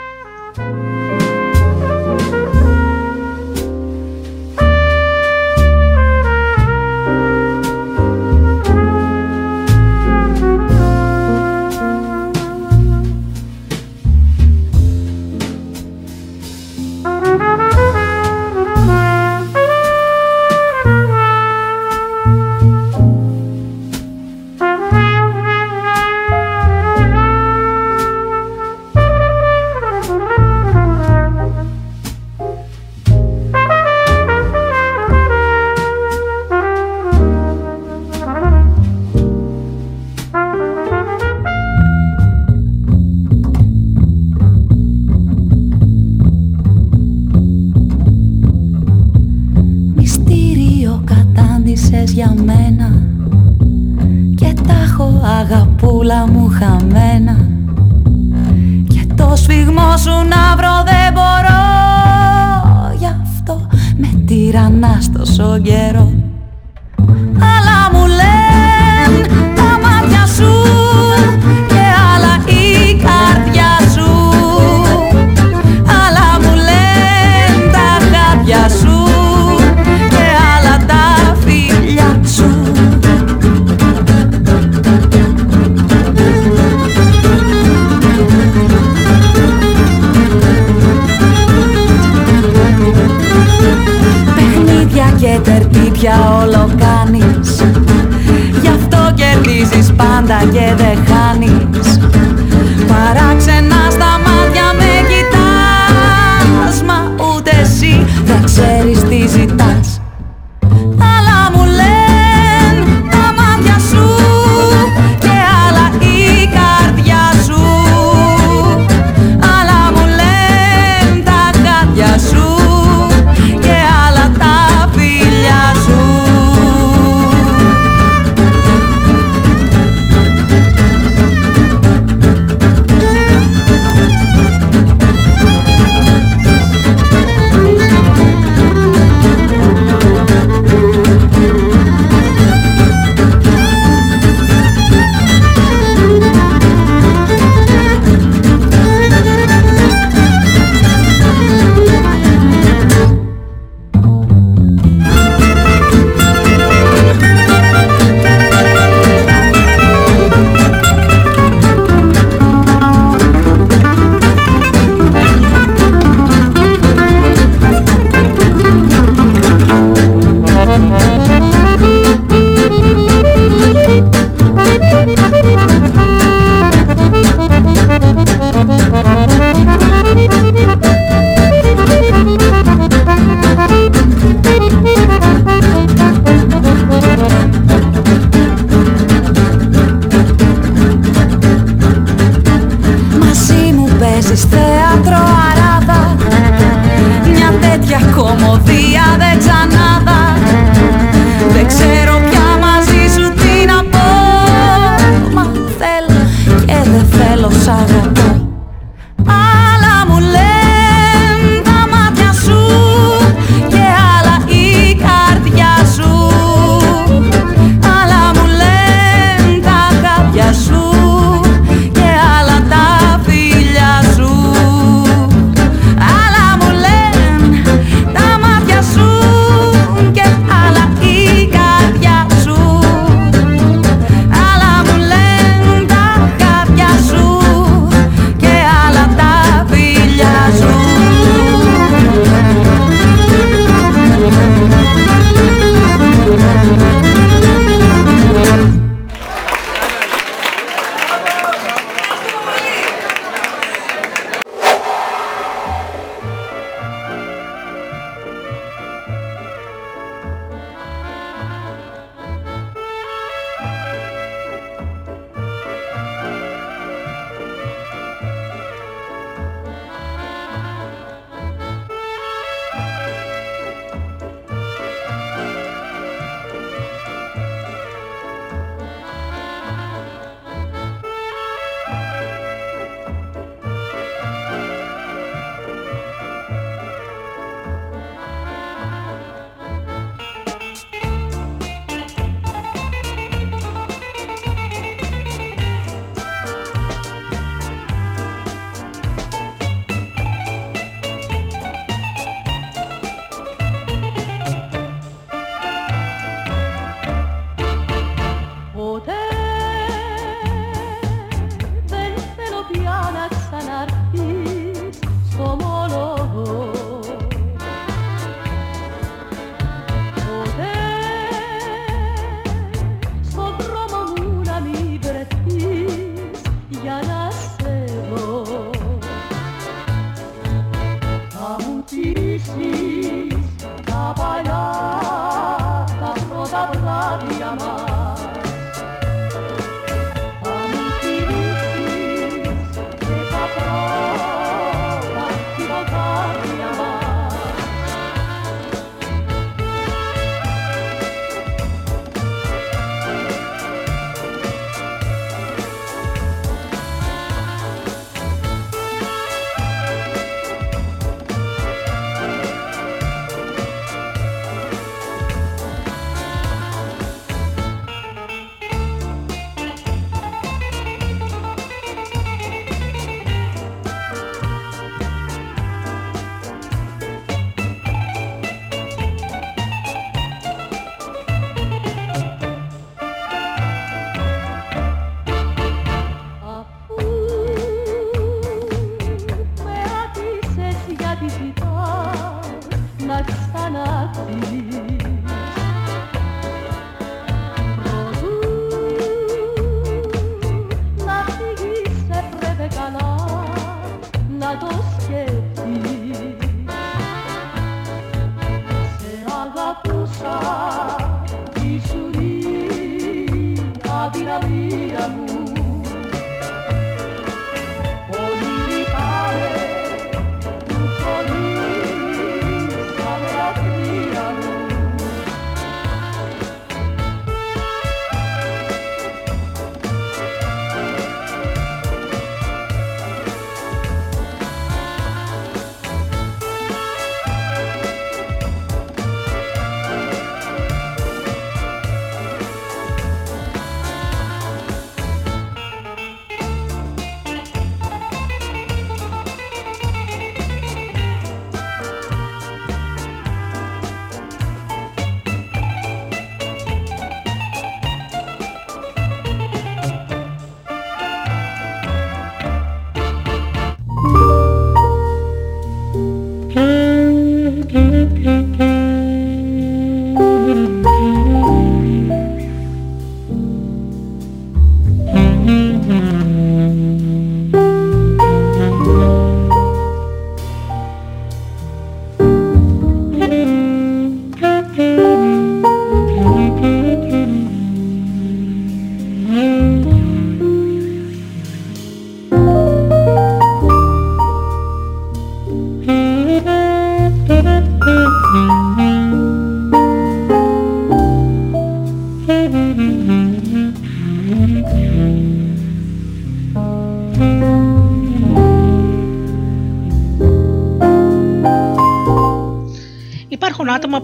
τυραννά τόσο καιρό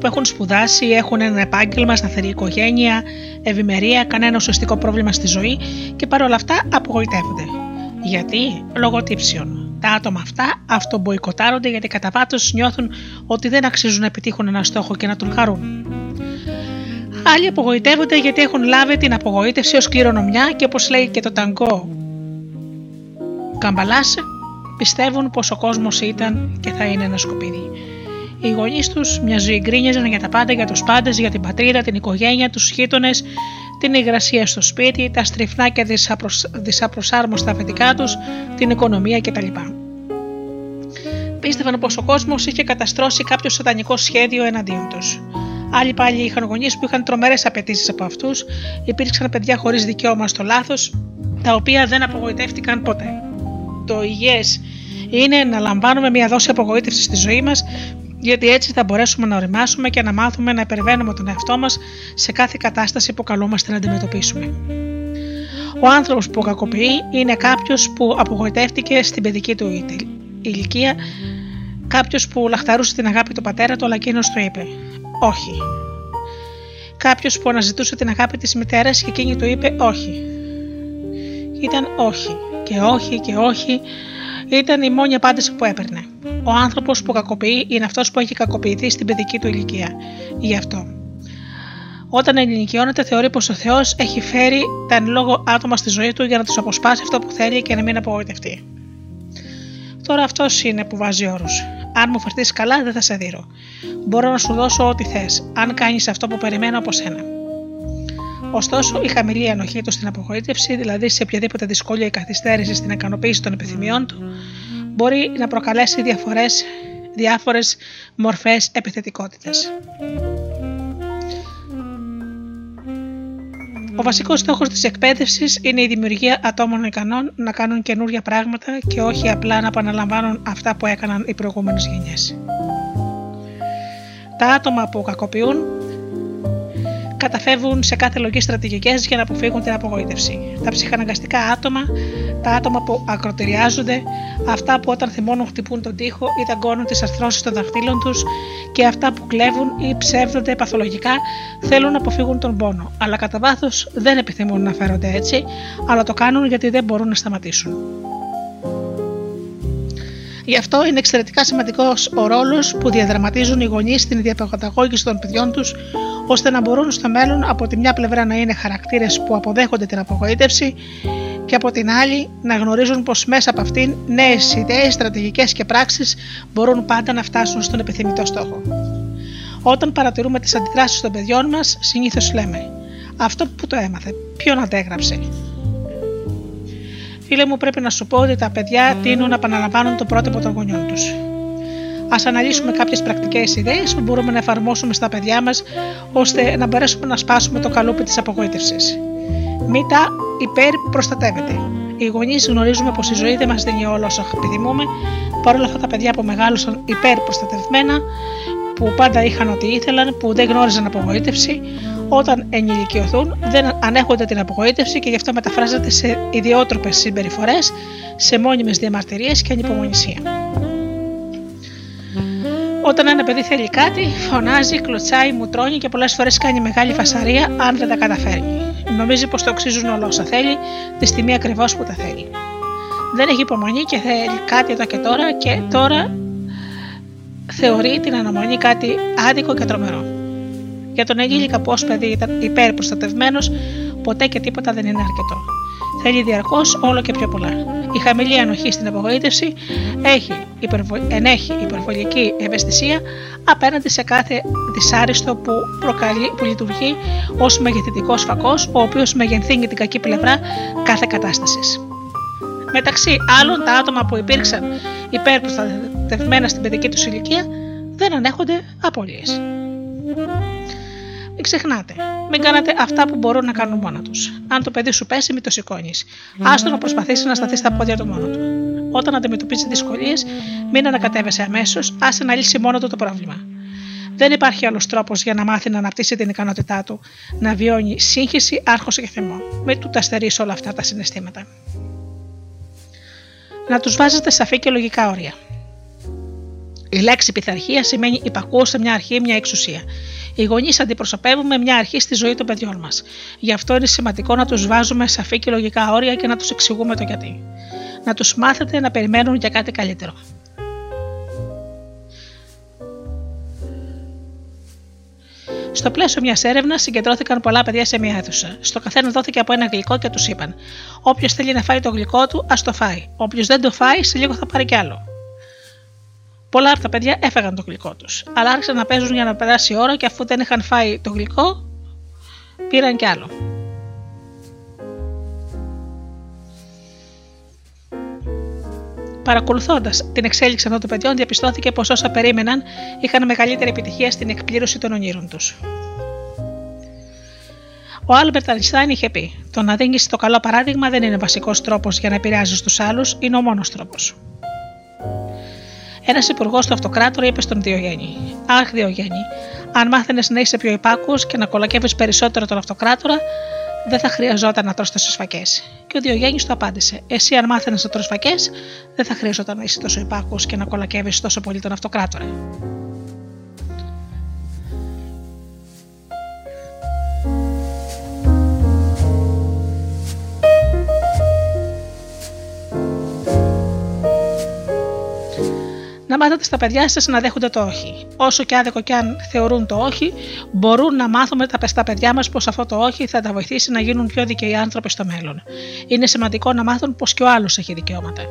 που έχουν σπουδάσει, έχουν ένα επάγγελμα, σταθερή οικογένεια, ευημερία, κανένα ουσιαστικό πρόβλημα στη ζωή και παρόλα αυτά απογοητεύονται. Γιατί; Λόγω τύψεων. Τα άτομα αυτά αυτομποϊκοτάρονται γιατί κατά βάθος νιώθουν ότι δεν αξίζουν να επιτύχουν ένα στόχο και να τον χαρούν. Άλλοι απογοητεύονται γιατί έχουν λάβει την απογοήτευση ως κληρονομιά και όπως λέει και το ταγκό Καμπαλάς πιστεύουν πως ο κόσμος ήταν και θα είναι ένα σκουπίδι. Οι γονείς τους μια ζωή γκρίνιαζαν για τα πάντα, για τους πάντες, για την πατρίδα, την οικογένεια, τους γείτονες, την υγρασία στο σπίτι, τα στριφνά και δυσαπροσ... δυσαπροσάρμοστα αφεντικά τους, την οικονομία κτλ. Πίστευαν πως ο κόσμος είχε καταστρώσει κάποιο σατανικό σχέδιο εναντίον τους. Άλλοι πάλι είχαν γονείς που είχαν τρομερές απαιτήσεις από αυτούς, υπήρξαν παιδιά χωρίς δικαίωμα στο λάθος, τα οποία δεν απογοητεύτηκαν ποτέ. Το υγιέ είναι να λαμβάνουμε μια δόση απογοήτευσης στη ζωή μας γιατί έτσι θα μπορέσουμε να οριμάσουμε και να μάθουμε να υπερβαίνουμε τον εαυτό μας σε κάθε κατάσταση που καλούμαστε να αντιμετωπίσουμε. Ο άνθρωπος που κακοποιεί είναι κάποιος που απογοητεύτηκε στην παιδική του ηλικία, κάποιος που λαχταρούσε την αγάπη του πατέρα του αλλά εκείνος του είπε «Όχι». Κάποιος που αναζητούσε την αγάπη της μητέρας και εκείνη του είπε «Όχι». Ήταν «Όχι» και «Όχι» και «Όχι» ήταν η μόνη απάντηση που έπαιρνε. Ο άνθρωπος που κακοποιεί είναι αυτός που έχει κακοποιηθεί στην παιδική του ηλικία. Γι' αυτό. Όταν ενηλικιώνεται, θεωρεί πως ο Θεός έχει φέρει τα εν λόγω άτομα στη ζωή του για να τους αποσπάσει αυτό που θέλει και να μην απογοητευτεί. Τώρα αυτός είναι που βάζει όρους. Αν μου φερθείς καλά, δεν θα σε δίνω. Μπορώ να σου δώσω ό,τι θες, αν κάνεις αυτό που περιμένω από σένα. Ωστόσο, η χαμηλή ανοχή του στην απογοήτευση, δηλαδή σε οποιαδήποτε δυσκολία ή καθυστέρηση στην ικανοποίηση των επιθυμιών του, μπορεί να προκαλέσει διαφορές, διάφορες μορφές επιθετικότητας. Ο βασικός στόχος της εκπαίδευσης είναι η δημιουργία ατόμων ικανών να κάνουν καινούργια πράγματα και όχι απλά να επαναλαμβάνουν αυτά που έκαναν οι προηγούμενες γενιές. Τα άτομα που κακοποιούν καταφεύγουν σε κάθε λογή στρατηγικές για να αποφύγουν την απογοήτευση. Τα ψυχαναγκαστικά άτομα, τα άτομα που ακροτηριάζονται, αυτά που όταν θυμώνουν χτυπούν τον τοίχο ή δαγκώνουν τις αρθρώσεις των δαχτύλων τους και αυτά που κλέβουν ή ψεύδονται παθολογικά θέλουν να αποφύγουν τον πόνο. Αλλά κατά βάθος δεν επιθυμούν να φέρονται έτσι, αλλά το κάνουν γιατί δεν μπορούν να σταματήσουν. Γι' αυτό είναι εξαιρετικά σημαντικός ο ρόλος που διαδραματίζουν οι γονείς στην διαπαιδαγώγηση των παιδιών τους, ώστε να μπορούν στο μέλλον από τη μια πλευρά να είναι χαρακτήρες που αποδέχονται την απογοήτευση και από την άλλη να γνωρίζουν πως μέσα από αυτήν νέες ιδέες, στρατηγικές και πράξεις μπορούν πάντα να φτάσουν στον επιθυμητό στόχο. Όταν παρατηρούμε τις αντιδράσεις των παιδιών μας, συνήθως λέμε: Αυτό που το έμαθε, ποιον αντέγραψε, Φίλε μου, πρέπει να σου πω ότι τα παιδιά τείνουν να επαναλαμβάνουν το πρότυπο των γονιών τους. Α αναλύσουμε κάποιες πρακτικές ιδέες που μπορούμε να εφαρμόσουμε στα παιδιά μας, ώστε να μπορέσουμε να σπάσουμε το καλούπι της απογοήτευσης. Μήτα υπερπροστατεύεται. Οι γονείς γνωρίζουμε πως η ζωή δεν μας δίνει όλα όσα επιθυμούμε, παρόλα αυτά τα παιδιά που μεγάλωσαν υπερπροστατευμένα, που πάντα είχαν ό,τι ήθελαν, που δεν γνώριζαν απογοήτευση, όταν ενηλικιωθούν δεν ανέχονται την απογοήτευση και γι' αυτό μεταφράζεται σε ιδιότροπες συμπεριφορές, σε μόνιμες διαμαρτυρίες και ανυπομονησία. Όταν ένα παιδί θέλει κάτι, φωνάζει, κλωτσάει, μουτρώνει και πολλές φορές κάνει μεγάλη φασαρία αν δεν τα καταφέρνει. Νομίζει πως το αξίζουν όλα όσα θέλει, τη στιγμή ακριβώς που τα θέλει. Δεν έχει υπομονή και θέλει κάτι εδώ και τώρα και τώρα θεωρεί την αναμονή κάτι άδικο και τρομερό. Για τον ενήλικα που ω παιδί ήταν υπερπροστατευμένος, ποτέ και τίποτα δεν είναι αρκετό. Θέλει διαρκώς όλο και πιο πολλά. Η χαμηλή ανοχή στην απογοήτευση έχει υπερβο... ενέχει υπερβολική ευαισθησία απέναντι σε κάθε δυσάριστο που, προκαλεί, που λειτουργεί ως μεγεθυντικός φακός, ο οποίος μεγενθύνει την κακή πλευρά κάθε κατάστασης. Μεταξύ άλλων, τα άτομα που υπήρξαν υπερπροστατευμένα στην παιδική τους ηλικία δεν ανέχονται απώλειες. Μην ξεχνάτε, μην κάνετε αυτά που μπορούν να κάνουν μόνα τους. Αν το παιδί σου πέσει, μην το σηκώνεις. Άστο να προσπαθήσει να σταθεί στα πόδια του μόνο του. Όταν αντιμετωπίζεις δυσκολίες, μην ανακατεύεσαι αμέσως, άσε να λύσει μόνο του το πρόβλημα. Δεν υπάρχει άλλος τρόπος για να μάθει να αναπτύσσει την ικανότητά του, να βιώνει σύγχυση, άρχωση και θυμό. Μην του τα στερήσει όλα αυτά τα συναισθήματα. Να τους βάζετε σαφή και λογικά όρια. Η λέξη πειθαρχία σημαίνει υπακούω σε μια αρχή, μια εξουσία. Οι γονείς αντιπροσωπεύουμε μια αρχή στη ζωή των παιδιών μας. Γι' αυτό είναι σημαντικό να τους βάζουμε σαφή και λογικά όρια και να τους εξηγούμε το γιατί. Να τους μάθετε να περιμένουν για κάτι καλύτερο. Στο πλαίσιο μιας έρευνας συγκεντρώθηκαν πολλά παιδιά σε μια αίθουσα. Στο καθένα δόθηκε από ένα γλυκό και τους είπαν: Όποιος θέλει να φάει το γλυκό του, ας το φάει. Όποιος δεν το φάει, σε λίγο θα πάρει κι άλλο. Πολλά από τα παιδιά έφαγαν το γλυκό τους, αλλά άρχισαν να παίζουν για να περάσει η ώρα και αφού δεν είχαν φάει το γλυκό, πήραν κι άλλο. Παρακολουθώντας την εξέλιξη αυτών των παιδιών, διαπιστώθηκε πως όσα περίμεναν είχαν μεγαλύτερη επιτυχία στην εκπλήρωση των ονείρων τους. Ο Άλμπερτ Αϊνστάιν είχε πει: Το να δίνεις το καλό παράδειγμα δεν είναι βασικός τρόπος για να επηρεάζεις τους άλλους, είναι ο μόνος τρόπος. Ένας υπουργός του Αυτοκράτορα είπε στον Διογέννη: Αχ, Διογέννη, αν μάθαινες να είσαι πιο υπάκουος και να κολακεύεις περισσότερο τον Αυτοκράτορα, δεν θα χρειαζόταν να τρώσει τόσες φακές. Και ο Διογέννης του απάντησε: Εσύ, αν μάθαινες να τρώσει φακές, δεν θα χρειαζόταν να είσαι τόσο υπάκουος και να κολακεύεις τόσο πολύ τον Αυτοκράτορα. Να μάθετε στα παιδιά σας να δέχονται το όχι. Όσο και άδικο και αν θεωρούν το όχι, μπορούν να μάθουμε στα παιδιά μας πως αυτό το όχι θα τα βοηθήσει να γίνουν πιο δικαιοί άνθρωποι στο μέλλον. Είναι σημαντικό να μάθουν πως και ο άλλος έχει δικαιώματα.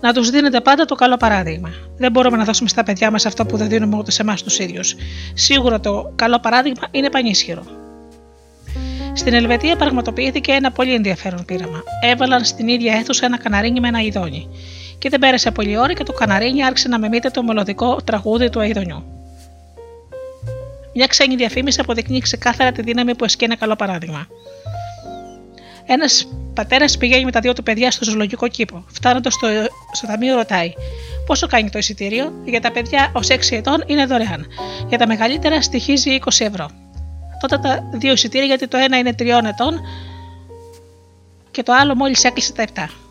Να τους δίνετε πάντα το καλό παράδειγμα. Δεν μπορούμε να δώσουμε στα παιδιά μας αυτό που δεν δίνουμε ούτε σε εμάς τους ίδιους. Σίγουρα το καλό παράδειγμα είναι πανίσχυρο. Στην Ελβετία πραγματοποιήθηκε ένα πολύ ενδιαφέρον πείραμα. Έβαλαν στην ίδια αίθουσα ένα καναρίνι με ένα ειδόνι και δεν πέρασε πολύ ώρα και το καναρίνι άρχισε να μεμείται το μελωδικό τραγούδι του Αιδονιού. Μια ξένη διαφήμιση αποδεικνύει ξεκάθαρα τη δύναμη που ασκεί ένα καλό παράδειγμα. Ένας πατέρας πηγαίνει με τα δύο του παιδιά στο ζωολογικό κήπο. Φτάνοντας στο, στο ταμείο, ρωτάει: Πόσο κάνει το εισιτήριο, για τα παιδιά ως 6 ετών είναι δωρεάν. Για τα μεγαλύτερα στοιχίζει 20 ευρώ. Τότε τα δύο εισιτήρια, γιατί το ένα είναι 3 ετών και το άλλο μόλις έκλεισε τα 7.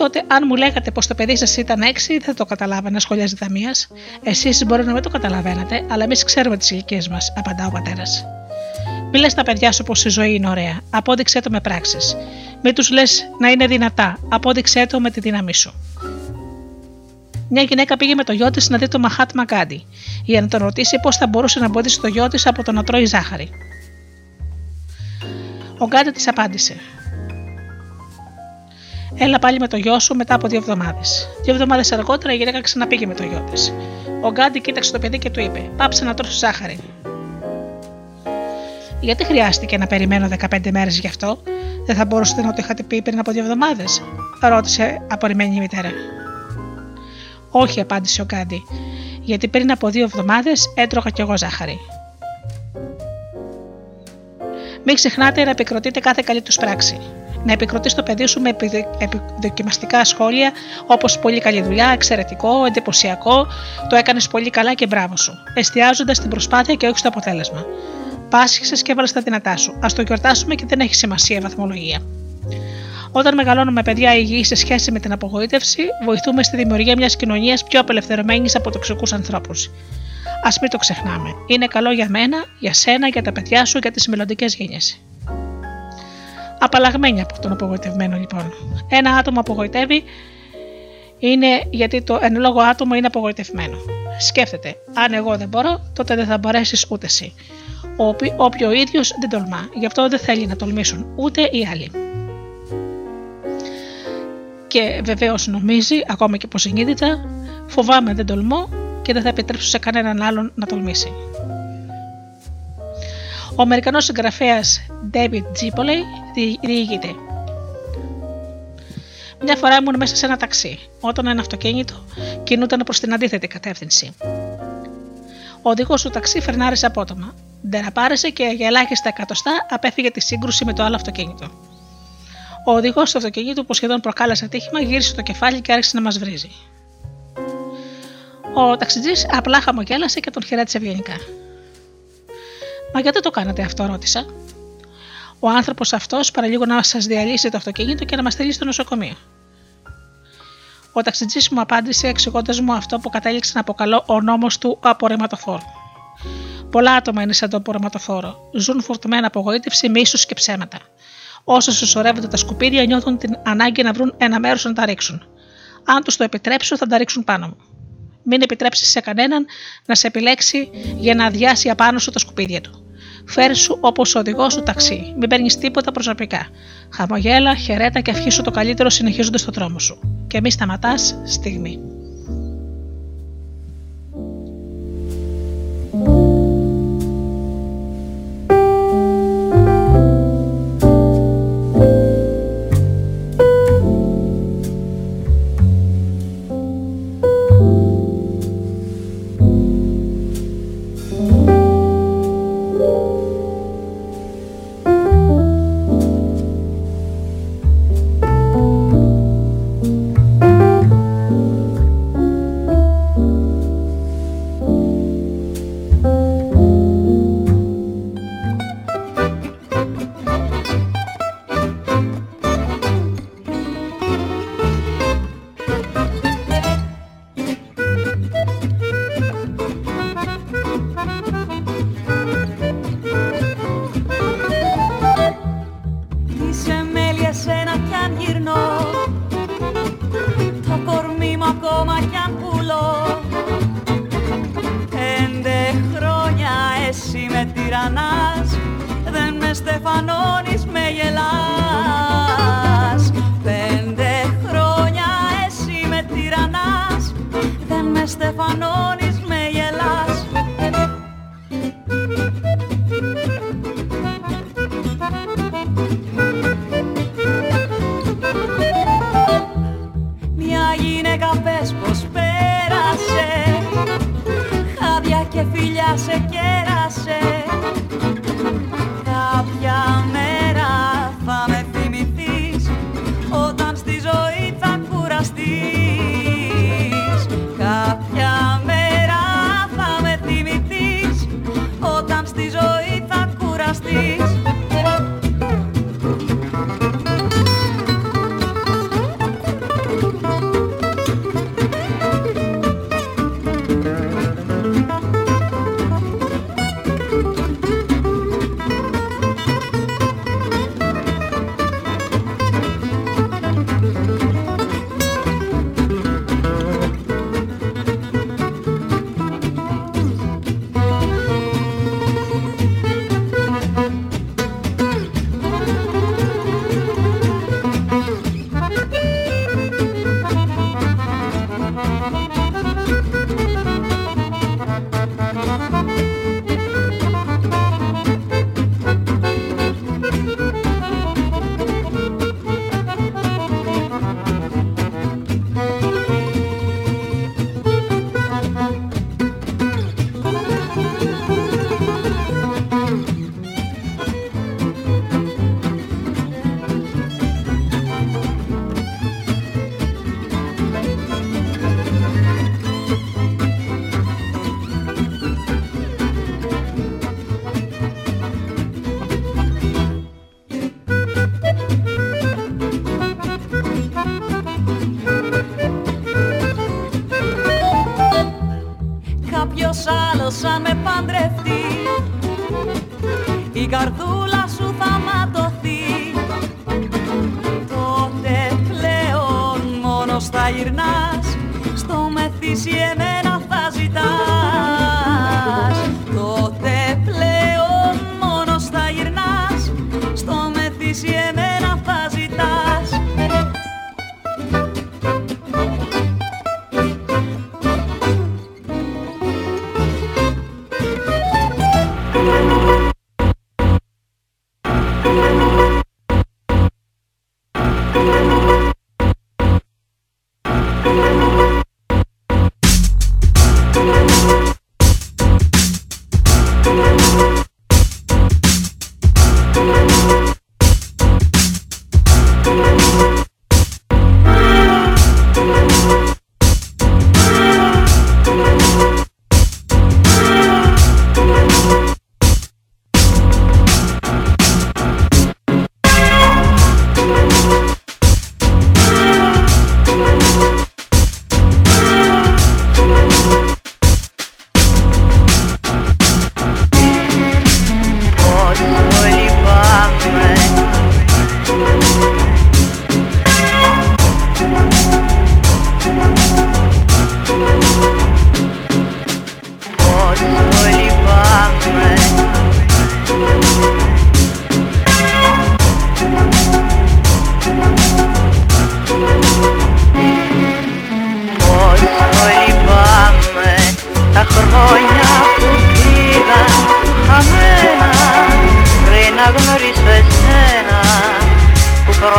Τότε αν μου λέγατε πως το παιδί σας ήταν 6, δεν θα το καταλάβαινα, σχολιάζει Δαμίας. Εσείς μπορεί να μην το καταλαβαίνετε, αλλά εμείς ξέρουμε τις ηλικίες μας, απαντά ο πατέρας. Μη λες στα παιδιά σου πως η ζωή είναι ωραία. Απόδειξέ το με πράξεις. Μην τους λες να είναι δυνατά. Απόδειξέ το με τη δύναμή σου. Μια γυναίκα πήγε με το γιο της να δει το Μαχάτ Μαγκάντι, για να τον ρωτήσει πώ θα μπορούσε να εμποδίσει το γιο της από το να τρώει ζάχαρη. Ο Γκάντι της απάντησε: Έλα πάλι με το γιο σου μετά από δύο εβδομάδες. Δύο εβδομάδες αργότερα η γυναίκα ξαναπήγε με το γιο της. Ο Γκάντι κοίταξε το παιδί και του είπε: Πάψε να τρώσει ζάχαρη. Γιατί χρειάστηκε να περιμένω 15 μέρες γι' αυτό, δεν θα μπορούσατε να το είχατε πει πριν από δύο εβδομάδες, ρώτησε απορριμμένη η μητέρα. Όχι, απάντησε ο Γκάντι, γιατί πριν από δύο εβδομάδες έτρωγα κι εγώ ζάχαρη. Μην ξεχνάτε να επικροτείτε κάθε καλή τους πράξη. Να επικροτείς το παιδί σου με επιδο- επιδοκιμαστικά σχόλια όπως πολύ καλή δουλειά, εξαιρετικό, εντυπωσιακό, το έκανες πολύ καλά και μπράβο σου. Εστιάζοντας στην προσπάθεια και όχι στο αποτέλεσμα. Πάσχησες και έβαλες τα δυνατά σου. Α το γιορτάσουμε και δεν έχει σημασία η βαθμολογία. Όταν μεγαλώνουμε παιδιά υγιείς σε σχέση με την απογοήτευση, βοηθούμε στη δημιουργία μιας κοινωνίας πιο απελευθερωμένης από τοξικούς ανθρώπους. Α μην το ξεχνάμε. Είναι καλό για μένα, για σένα, για τα παιδιά σου, για τις μελλοντικές γενιές. Απαλλαγμένοι από τον απογοητευμένο λοιπόν. Ένα άτομο απογοητεύει είναι γιατί το εν λόγω άτομο είναι απογοητευμένο. Σκέφτεται, αν εγώ δεν μπορώ, τότε δεν θα μπορέσεις ούτε εσύ. Όποι- Όποιο ο ίδιος δεν τολμά, γι' αυτό δεν θέλει να τολμήσουν ούτε οι άλλοι. Και βεβαίως νομίζει, ακόμα και υποσυνείδητα, φοβάμαι δεν τολμώ και δεν θα επιτρέψω σε κανέναν άλλον να τολμήσει. Ο Αμερικανός συγγραφέας David Gipoley διηγείται μια φορά ήμουν μέσα σε ένα ταξί, όταν ένα αυτοκίνητο κινούταν προς την αντίθετη κατεύθυνση. Ο οδηγός του ταξί φρενάρισε απότομα. Ντεραπάρισε και για ελάχιστα εκατοστά απέφυγε τη σύγκρουση με το άλλο αυτοκίνητο. Ο οδηγός του αυτοκίνητου που σχεδόν προκάλεσε ατύχημα γύρισε το κεφάλι και άρχισε να μας βρίζει. Ο ταξιτζής απλά χαμογέλασε και τον χαιρέτησε ευγενικά. Μα γιατί το κάνατε αυτό, ρώτησα. Ο άνθρωπος αυτός παραλίγο να σας διαλύσει το αυτοκίνητο και να μας στείλει στο νοσοκομείο. Ο ταξιτζής μου απάντησε εξηγώντας μου αυτό που κατέληξε να αποκαλώ ο νόμος του απορριμματοφόρου. Πολλά άτομα είναι σαν το απορριμματοφόρο. Ζουν φορτωμένα απογοήτευση, μίσου και ψέματα. Όσο συσσωρεύονται τα σκουπίδια, νιώθουν την ανάγκη να βρουν ένα μέρος να τα ρίξουν. Αν τους το επιτρέψω, θα τα ρίξουν πάνω μου. Μην επιτρέψεις σε κανέναν να σε επιλέξει για να αδειάσει απάνω σου τα σκουπίδια του. Φέρει σου όπως ο οδηγός του ταξί. Μην παίρνεις τίποτα προσωπικά. Χαμογέλα, χαιρέτα και ευχήσου το καλύτερο συνεχίζοντας το δρόμο σου. Και μη σταματάς στιγμή.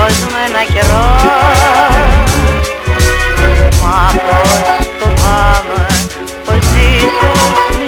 Που πρόσμενα καιρό. Μα πως φοβάμαι πως ίσως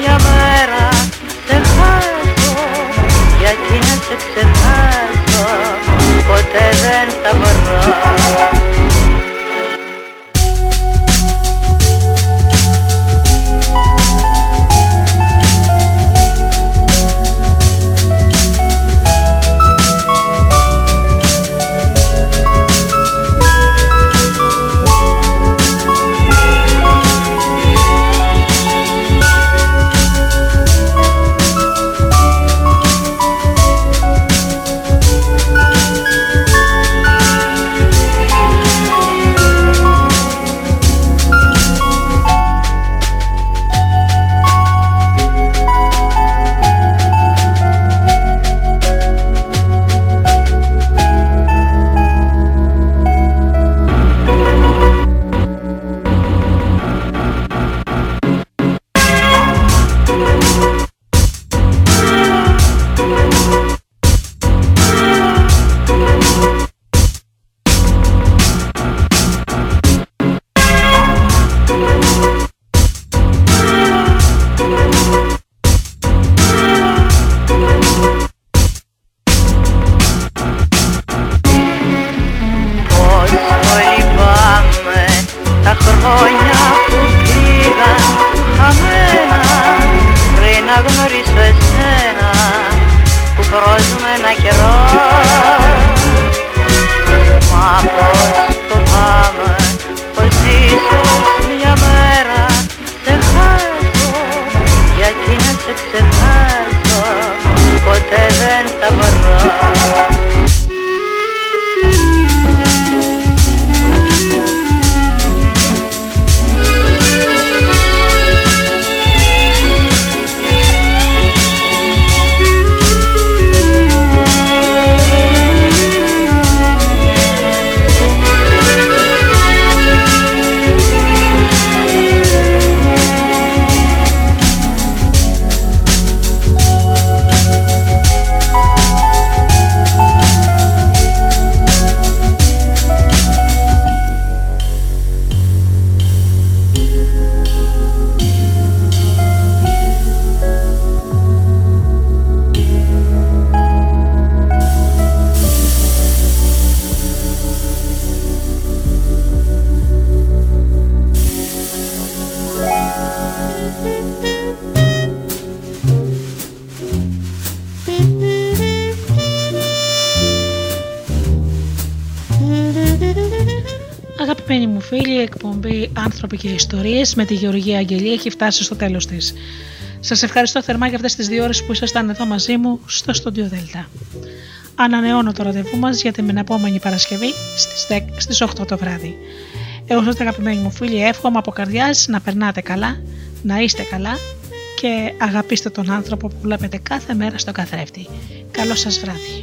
με τη Γεωργία Αγγελή έχει φτάσει στο τέλος της. Σας ευχαριστώ θερμά για αυτές τις δύο ώρες που ήσασταν εδώ μαζί μου στο Studio Delta. Ανανεώνω το ραντεβού μας για την επόμενη Παρασκευή στις, 10, στις 8 το βράδυ. Εγώ σας αγαπημένοι μου φίλοι εύχομαι από καρδιάς να περνάτε καλά, να είστε καλά και αγαπήστε τον άνθρωπο που βλέπετε κάθε μέρα στο καθρέφτη. Καλό σας βράδυ.